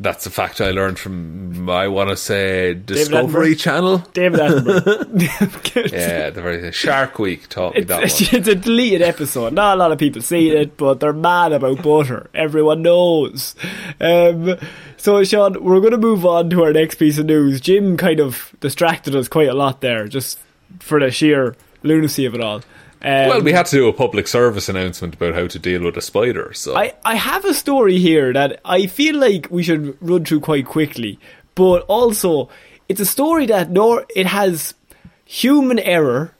That's a fact I learned from, I want to say, Discovery Attenborough? Channel. David Attenborough. Yeah, the very Shark Week taught me that It's, one. it's a deleted episode. Not a lot of people see it, but they're mad about butter. Everyone knows. Um, so, Shaun, we're going to move on to our next piece of news. Jim kind of distracted us quite a lot there, just for the sheer lunacy of it all. Um, Well, we had to do a public service announcement about how to deal with a spider. So I, I have a story here that I feel like we should run through quite quickly, but also it's a story that nor it has human error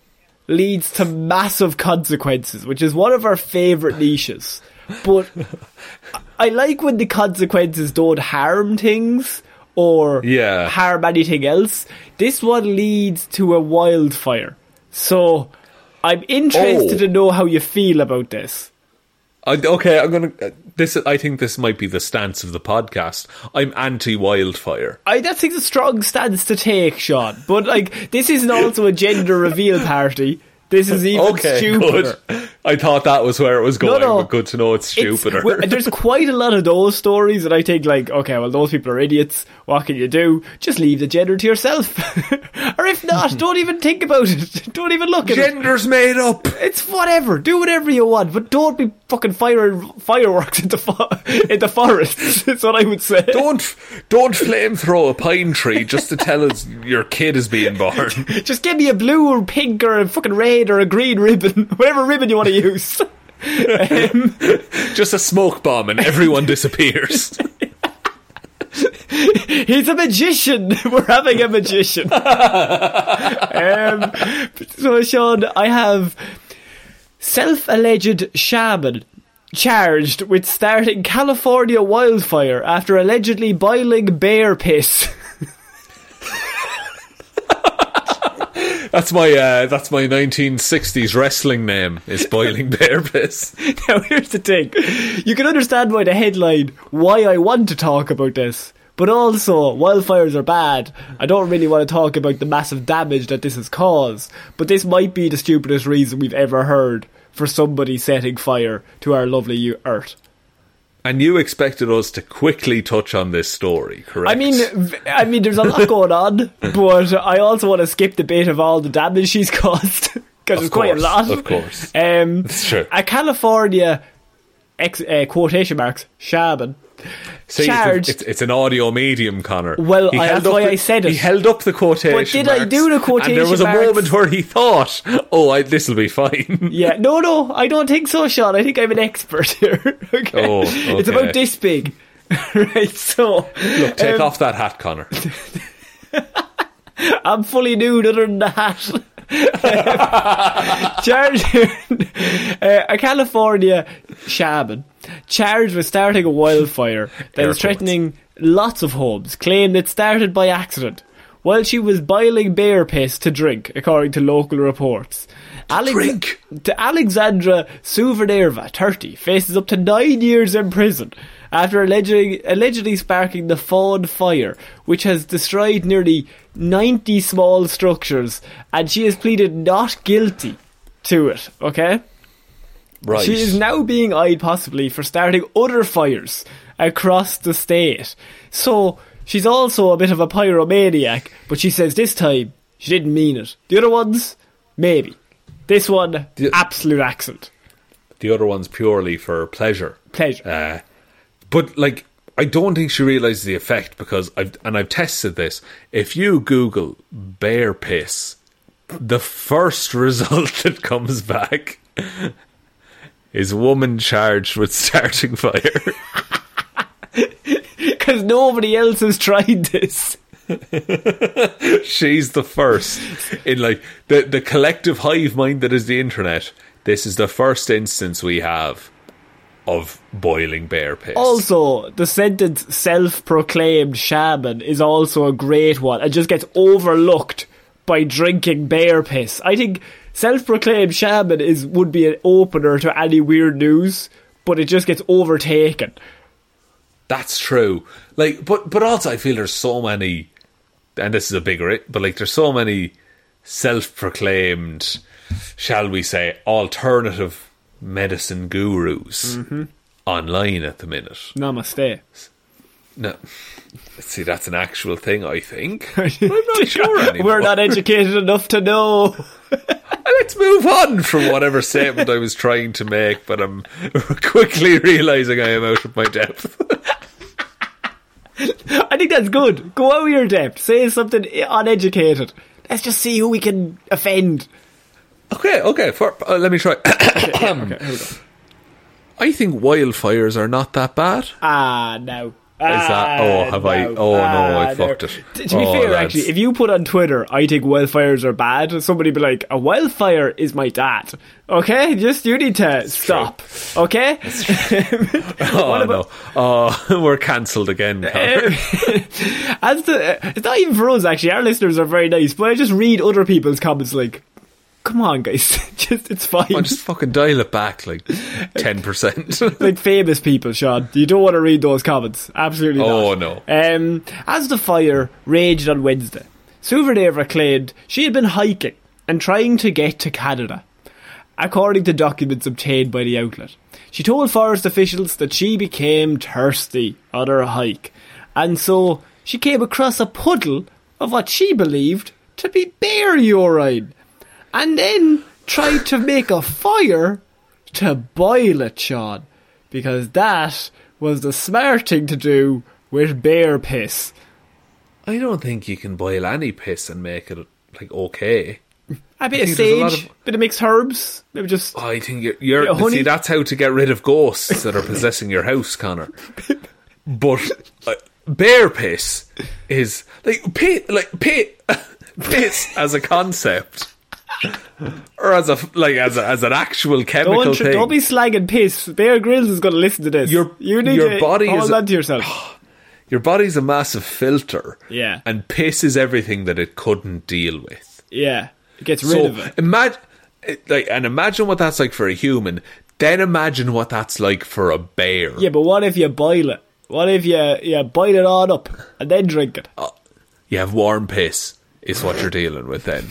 leads to massive consequences, which is one of our favorite niches. But I like when the consequences don't harm things or Yeah. harm anything else. This one leads to a wildfire. So I'm interested Oh. to know how you feel about this. I, okay, I'm gonna. Uh, this I think this might be the stance of the podcast. I'm anti wildfire. I that think a strong stance to take, Shaun. But like, this isn't also a gender reveal party. This is even Okay, stupider. good. I thought that was where it was going, no. but good to know it's It's- stupider. w- there's quite a lot of those stories that I think like, okay, well, those people are idiots. What can you do? Just leave the gender to yourself, or if not, don't even think about it. Don't even look at it. Gender's made up. It's whatever. Do whatever you want, but don't be fucking firing fireworks into fo- into forests. That's what I would say. Don't don't flamethrow a pine tree just to tell us your kid is being born. Just give me a blue or pink or a fucking red or a green ribbon, whatever ribbon you want to use. um, just a smoke bomb and everyone disappears. he's a magician. We're having a magician. um, so, Shaun, I have self-alleged shaman charged with starting California wildfire after allegedly boiling bear piss. That's my uh, that's my 1960s wrestling name. Is boiling bear piss. now, here's the thing. You can understand by the headline why I want to talk about this. But also, wildfires are bad. I don't really want to talk about the massive damage that this has caused. But this might be the stupidest reason we've ever heard for somebody setting fire to our lovely Earth. And you expected us to quickly touch on this story, correct? I mean, I mean, there's a lot going on, but I also want to skip the bit of all the damage she's caused because it's quite a lot. of course. um, It's true. A California ex- uh, quotation marks shaman See, charged. It's, it's an audio medium, Connor. Well, He I- held that's up why the- I said it. He held up the quotation. But did I marks, do the quotation? And there was a marks? moment where he thought, "Oh, this will be fine." Yeah, no, no, I don't think so, Shaun. I think I'm an expert here. okay? Oh, It's about this big. right, so. Look, take um, off that hat, Connor. I'm fully nude other than the hat. charged uh, a California shaman charged with starting a wildfire that Air threatening lots of homes claimed it started by accident while she was boiling bear piss to drink, according to local reports. Alex- drink? to Alexandra Souverneva, 30, faces up to nine years in prison after allegedly, allegedly sparking the Fawn Fire, which has destroyed nearly 90 small structures, and she has pleaded not guilty to it, okay? Right. She is now being eyed possibly for starting other fires across the state. So, she's also a bit of a pyromaniac, but she says this time she didn't mean it. The other ones, maybe. This one, The- absolute accident. the other one's purely for pleasure. Pleasure. Uh, but like, I don't think she realizes the effect because I've and I've tested this. If you Google bear piss, the first result that comes back is woman charged with starting fire. Because nobody else has tried this. She's the first in like the the collective hive mind that is the internet. This is the first instance we have of boiling bear piss. Also, the sentence self proclaimed shaman is also a great one and just gets overlooked by drinking bear piss. I think self proclaimed shaman is would be an opener to any weird news, but it just gets overtaken. That's true. Like, but but also I feel there's so many, and this is a bigger it, but like there's so many self-proclaimed, shall we say, alternative medicine gurus mm-hmm. online at the minute. Namaste. No. See, that's an actual thing, I think. I'm not sure anymore. We're not educated enough to know. Let's move on from whatever statement I was trying to make, but I'm quickly realising I am out of my depth. I think that's good. Go out of your depth. Say something uneducated. Let's just see who we can offend. okay, okay, for, uh, let me try. Okay, here we. I think wildfires are not that bad. Ah, no. Is that? Oh, ah, have I? Oh no, I fucked it. T- to be Oh, fair, lads. actually, if you put on Twitter, I think wildfires are bad, somebody be like, a wildfire is my dad. Okay? Just, you need to stop. Okay? Oh no! Oh, we're cancelled again. Connor. As to, uh, it's not even for us, actually. Our listeners are very nice, but I just read other people's comments like, come on, guys. just, it's fine. Oh, just fucking dial it back like ten percent. like famous people, Shaun. You don't want to read those comments. Absolutely Oh, not. no. Um, as the fire raged on Wednesday, Souverneva claimed she had been hiking and trying to get to Canada. According to documents obtained by the outlet, she told forest officials that she became thirsty on her hike, and so she came across a puddle of what she believed to be bear urine, and then tried to make a fire to boil it, Shaun, because that was the smart thing to do with bear piss. I don't think you can boil any piss and make it like okay. A bit of there's a sage, of- bit of mixed herbs, maybe just I think you're, you're see that's how to get rid of ghosts that are possessing your house, Connor. But uh, bear piss is like pit, like pit, piss as a concept, or as a like as a, as an actual chemical don't, thing. don't be slagging piss. Bear Grylls is going to listen to this. Your- you need your to body hold is- on to yourself. Your body's a massive filter, Yeah. and piss is everything that it couldn't deal with. yeah, it gets rid So of it. imagine, like, and imagine what that's like for a human. Then imagine what that's like for a bear. Yeah, but what if you boil it? What if you you boil it all up and then drink it? Uh, you have warm piss. Is what you're dealing with then.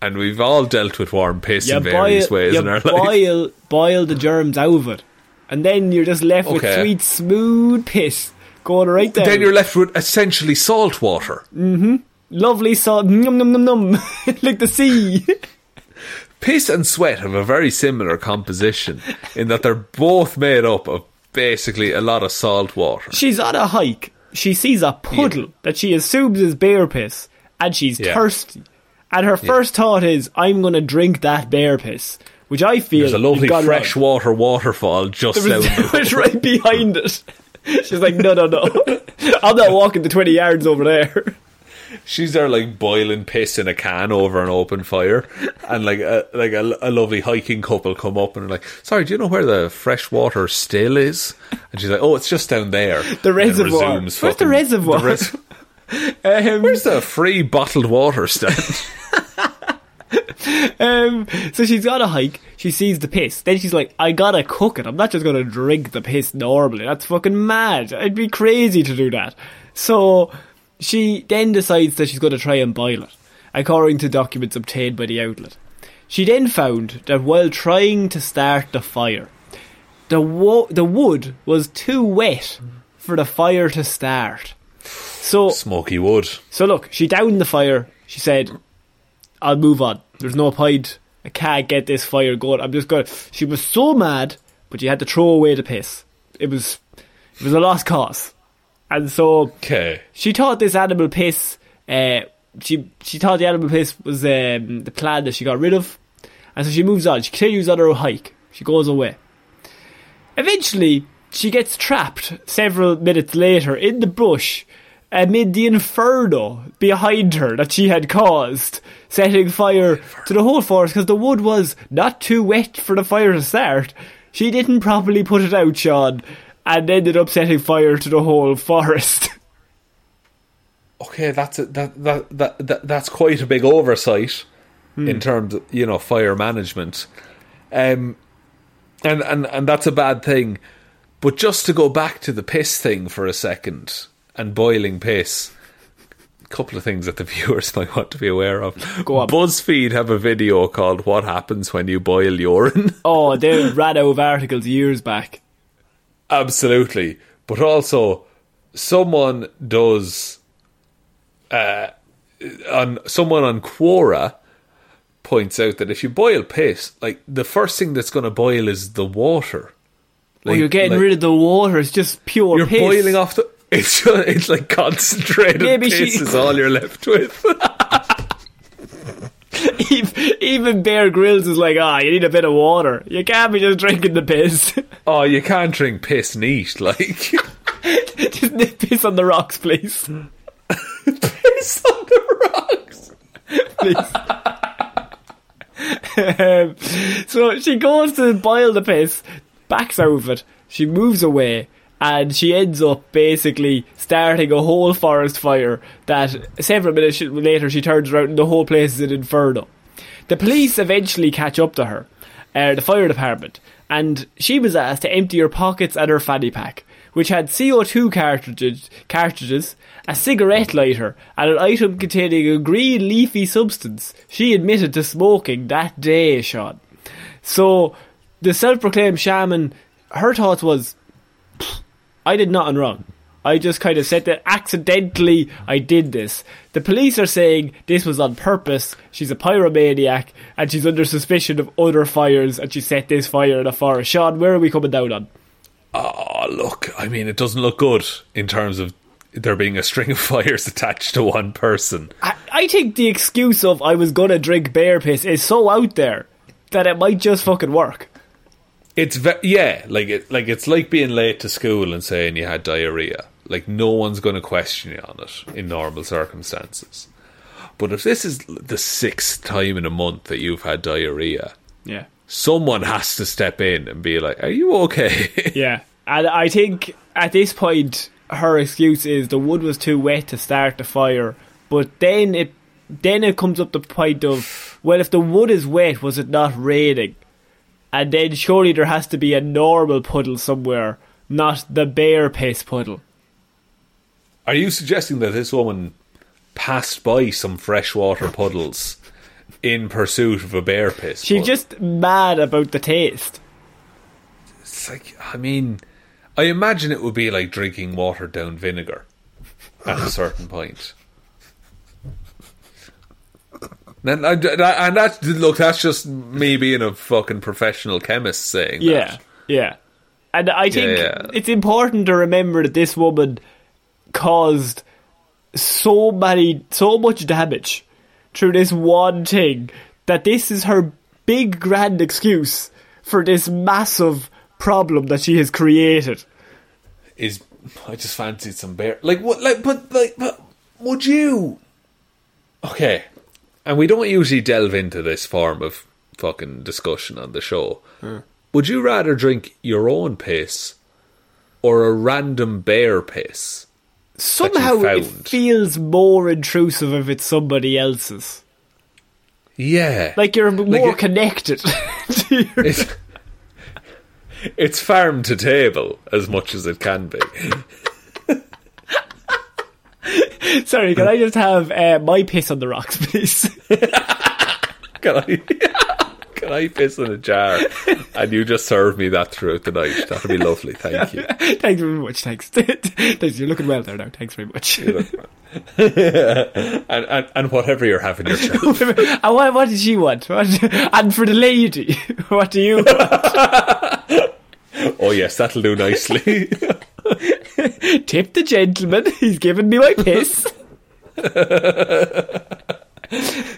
And we've all dealt with warm piss You in various boil, ways you in our life. boil, boil the germs out of it, and then you're just left with sweet, smooth piss going right down. Then you're left with essentially salt water. Mm-hmm. lovely salt, num num num num, like the sea. Piss and sweat have a very similar composition in that they're both made up of basically a lot of salt water. She's on a hike. She sees a puddle that she assumes is bear piss, and she's Yeah. thirsty. And her first thought is, "I'm going to drink that bear piss," which I feel There's a lovely freshwater waterfall just There was, down the there was right behind it. She's like, "No, no, no, I'm not walking the twenty yards over there." She's there like boiling piss in a can over an open fire, and like a like a, a lovely hiking couple come up and are like, "Sorry, do you know where the freshwater still is?" And she's like, "Oh, it's just down there." The reservoir. Where's the reservoir? res- Um, Where's the free bottled water stand? Um, so she's got a hike. She sees the piss. Then she's like, I gotta cook it. I'm not just gonna drink the piss normally. That's fucking mad. I'd be crazy to do that. So she then decides that she's gonna try and boil it, according to documents obtained by the outlet. She then found that while trying to start the fire, the wo- the wood was too wet for the fire to start. So Smoky wood. so look, she downed the fire. She said, "I'll move on. There's no point. I can't get this fire going. I'm just going." To. She was so mad, but she had to throw away the piss. It was, it was a lost cause, and so Okay. she thought this animal piss. Uh, she she thought the animal piss was um, the plan that she got rid of, and so she moves on. She continues on her hike. She goes away. Eventually, she gets trapped several minutes later in the bush amid the inferno behind her that she had caused, setting fire to the whole forest because the wood was not too wet for the fire to start. She didn't properly put it out, Shaun, and ended up setting fire to the whole forest. Okay, that's a, that, that that that that's quite a big oversight in terms of you know fire management, um, and and and that's a bad thing. But just to go back to the piss thing for a second and boiling piss, a couple of things that the viewers might want to be aware of. Go on. BuzzFeed have a video called "What Happens When You Boil Urine." oh, they ran out of articles years back. Absolutely, but also someone does uh, on someone on Quora points out that if you boil piss, like the first thing that's going to boil is the water. oh, you're getting rid of the water. It's just pure You're piss. boiling off the. It's just, it's like concentrated Maybe piss she- is all you're left with. Even- Even Bear Grylls is like, ah, you need a bit of water. You can't be just drinking the piss. oh, you can't drink piss neat, like just nip piss on the rocks, please. piss on the rocks. um, so she goes to boil the piss, backs out of it, she moves away, and she ends up basically starting a whole forest fire that several minutes later she turns around and the whole place is an inferno. The police eventually catch up to her, uh, the fire department, and she was asked to empty her pockets and her fanny pack, which had CO2 cartridges, cartridges, a cigarette lighter, and an item containing a green leafy substance she admitted to smoking that day, Shaun. So, the self-proclaimed shaman, her thoughts was, "Pfft, I did nothing wrong. I just kind of said that accidentally I did this. The police are saying this was on purpose. She's a pyromaniac and she's under suspicion of other fires and she set this fire in a forest. Shaun, where are we coming down on? Oh, look, I mean, it doesn't look good in terms of there being a string of fires attached to one person. I, I think the excuse of I was gonna drink bear piss is so out there that it might just fucking work. It's ve- yeah, like it, like it's like being late to school and saying you had diarrhea. Like no one's going to question you on it in normal circumstances. But if this is the sixth time in a month that you've had diarrhea, Yeah. someone has to step in and be like, "Are you okay?" Yeah. And I think at this point her excuse is the wood was too wet to start the fire. But then it then it comes up the point of well if the wood is wet, was it not raining? And then surely there has to be a normal puddle somewhere, not the bear piss puddle. Are you suggesting that this woman passed by some freshwater puddles in pursuit of a bear piss? She's just mad about the taste. It's like, I mean, I imagine it would be like drinking watered down vinegar at a certain point. And, and, and that look, that's just me being a fucking professional chemist saying Yeah, that. yeah. And I think yeah. it's important to remember that this woman caused so many, so much damage through this one thing that this is her big grand excuse for this massive problem that she has created. Is I just fancied some bear, like what, like but like but would you? Okay, and we don't usually delve into this form of fucking discussion on the show. Hmm. Would you rather drink your own piss or a random bear piss? Somehow it feels more intrusive if it's somebody else's. Yeah, Like you're more it- connected. to your- it's, it's farm to table as much as it can be. Sorry, can I just have uh, my piss on the rocks, please? Can I? Can I piss in a jar and you just serve me that throughout the night? That'd be lovely. Thank you. Thanks very much. Thanks. Thanks. You're looking well there now. Thanks very much. and, and and whatever you're having yourself. and what, what does she want? What, and for the lady, what do you want? Oh yes, that'll do nicely. Tip the gentleman. He's giving me my piss.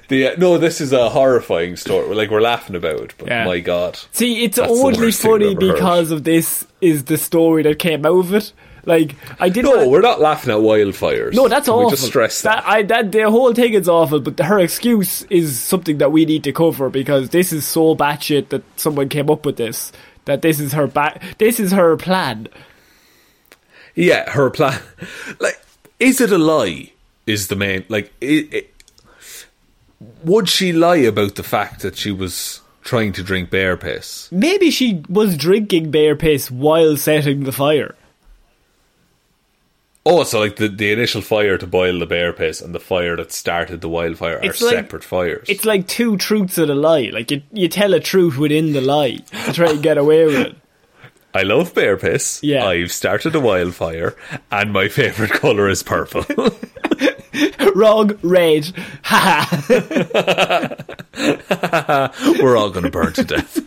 the, uh, no, this is a horrifying story. Like we're laughing about it, but Yeah. my god. See, it's only worst thing I've funny ever heard. because of this is the story that came out of it. Like I did. No, we're not laughing at wildfires. No, that's Can awful. We just stress that. I, that the whole thing is awful, but her excuse is something that we need to cover because this is so batshit that someone came up with this. That this is her ba- This is her plan. Yeah, her plan. Like, is it a lie? Is the main like? i i would she lie about the fact that she was trying to drink bear piss? Maybe she was drinking bear piss while setting the fire. Oh, so like the, the initial fire to boil the bear piss and the fire that started the wildfire are like- separate fires. It's like two truths and a lie. Like you, you tell a truth within the lie to try and get away with it. I love bear piss. Yeah. I've started a wildfire, and my favourite colour is purple. Wrong, red. Ha We're all going to burn to death.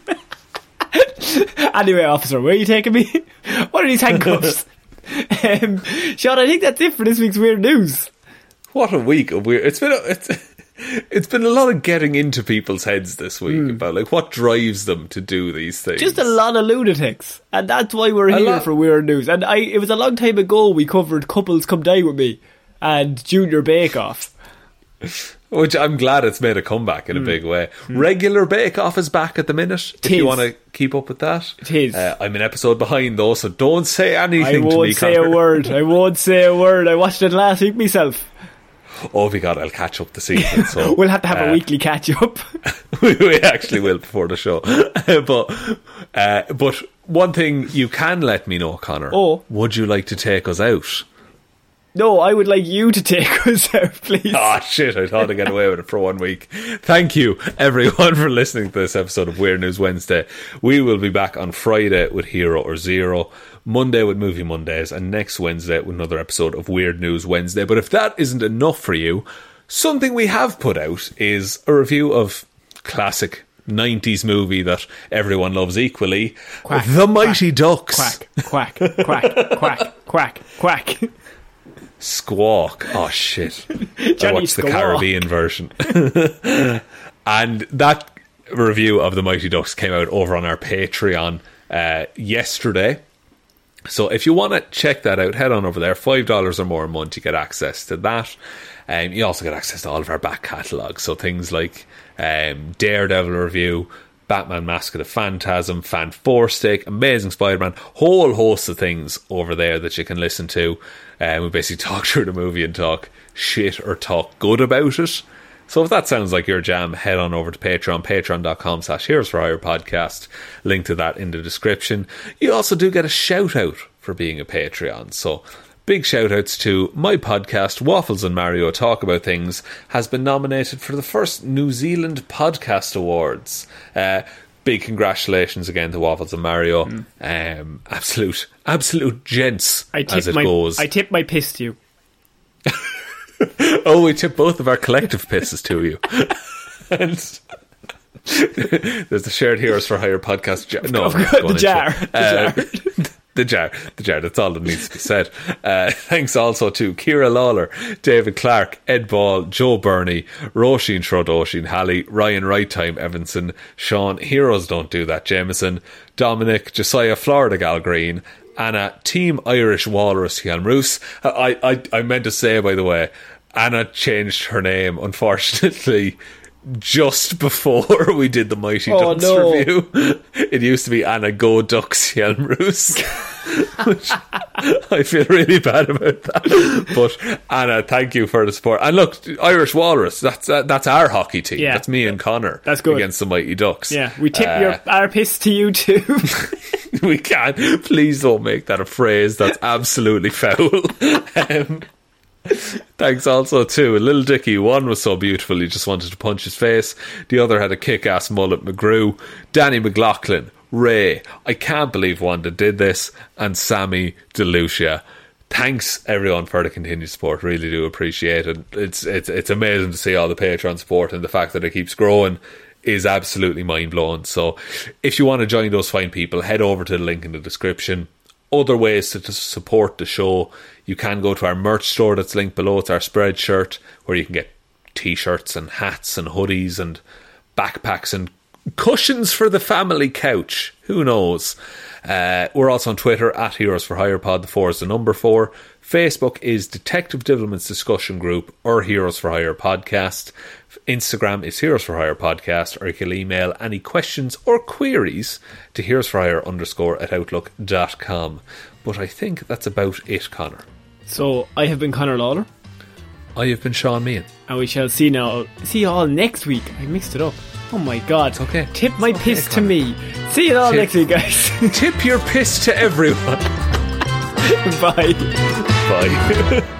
Anyway, officer, where are you taking me? what are these handcuffs? um, Shaun, I think that's it for this week's weird news. What a week of weird. It's been a, it's it's been a lot of getting into people's heads this week about like what drives them to do these things. Hmm. Just a lot of lunatics, and that's why we're here lot- for weird news. And I, it was a long time ago we covered couples come dine with me and Junior Bake Off. Which I'm glad it's made a comeback in a big way. Regular Bake Off is back at the minute. If Hmm. You want to keep up with that, Tis. Uh, I'm an episode behind though, so don't say I anything to me. won't say a word. I won't say a word. I watched it last week myself. Oh my god, I'll catch up this evening. So We'll have to have a uh, weekly catch up. we, we actually will before the show. but uh, but one thing you can let me know, Connor. Oh. would you like to take us out? no, I would like you to take us out, please. Ah, shit, I thought I'd get away with it for one week. Thank you, everyone, for listening to this episode of Weird News Wednesday. We will be back on Friday with Hero or Zero, Monday with Movie Mondays, and next Wednesday with another episode of Weird News Wednesday. But if that isn't enough for you, something we have put out is a review of classic 90s movie that everyone loves equally Quack, The Mighty Ducks. Quack, quack, quack, quack, quack, quack. Squawk. Oh shit. I watched the Caribbean version. and that review of the Mighty Ducks came out over on our Patreon uh, yesterday. So if you want to check that out, head on over there. Five dollars or more a month, you get access to that. Um, you also get access to all of our back catalogue. So things like um, Daredevil review, Batman Mask of the Phantasm, Fan Four Stick, Amazing Spider-Man, whole host of things over there that you can listen to. Um, we basically talk through the movie and talk shit or talk good about it. So if that sounds like your jam, head on over to Patreon, patreon.com slash Heroes for Hire podcast. Link to that in the description. You also do get a shout out for being a Patreon. So big shout outs to my podcast, Waffles and Mario Talk About Things, has been nominated for the first New Zealand Podcast Awards. Uh, big congratulations again to Waffles and Mario. Um, absolute, absolute gents I as tip it my goes. I tip my piss to you. Oh, we tip both of our collective pisses to you. and there's the shared heroes for hire podcast. Jar. No, I've I'm not the jar. it. The Uh, jar. the jar, the jar. That's all that needs to be said. Uh, thanks also to Ciara Lawler, David Clarke, Ed Ball, Joe Bernie, Róisín Schrödóisìn, Hally, Ryan Right Time Evanson, Shaun Heroes Don't Do That Jamieson, Dominic, Jessiah Florida Gal Green, Anna Team Irish Walrus Hjelmroos. I, I I meant to say by the way, Anna changed her name unfortunately. Just before we did the Mighty Oh, Ducks no. review, it used to be Anna Go Ducks Hjelmroos. which I feel really bad about that. But Anna, thank you for the support. And look, Irish Walrus, that's uh, that's our hockey team. Yeah. That's me and Connor. That's good. against the Mighty Ducks. Yeah, we tip Uh, your our piss to you too. we can't. Please don't make that a phrase. That's absolutely foul. um, thanks also to Little Dicky. One was so beautiful he just wanted to punch his face. The other had a kick-ass mullet. McGrew, Danny McLaughlin, Ray. I can't believe Wanda did this, and Sammy DeLucia. Thanks everyone for the continued support. Really do appreciate it. It's it's it's amazing to see all the Patreon support and the fact that it keeps growing is absolutely mind blowing. So, if you want to join those fine people, head over to the link in the description. Other ways to, to support the show, you can go to our merch store that's linked below. It's our Spreadshirt where you can get t shirts and hats and hoodies and backpacks and cushions for the family couch. Who knows? Uh, we're also on Twitter at Heroes for Hire Pod. The four is the number four. Facebook is Detective Divilment's discussion group or Heroes for Hire podcast. Instagram is Heroes for Hire podcast, or you can email any questions or queries to Heroes for Hire underscore at outlook.com. But I think that's about it, Connor. so I have been Connor Lawler, I have been Shaun Meighan. and we shall see now. See you all next week. I mixed it up. Oh my god! It's okay. Tip my okay, piss to me. See you all Tip- next week, guys. Tip your piss to everyone. Bye. Bye.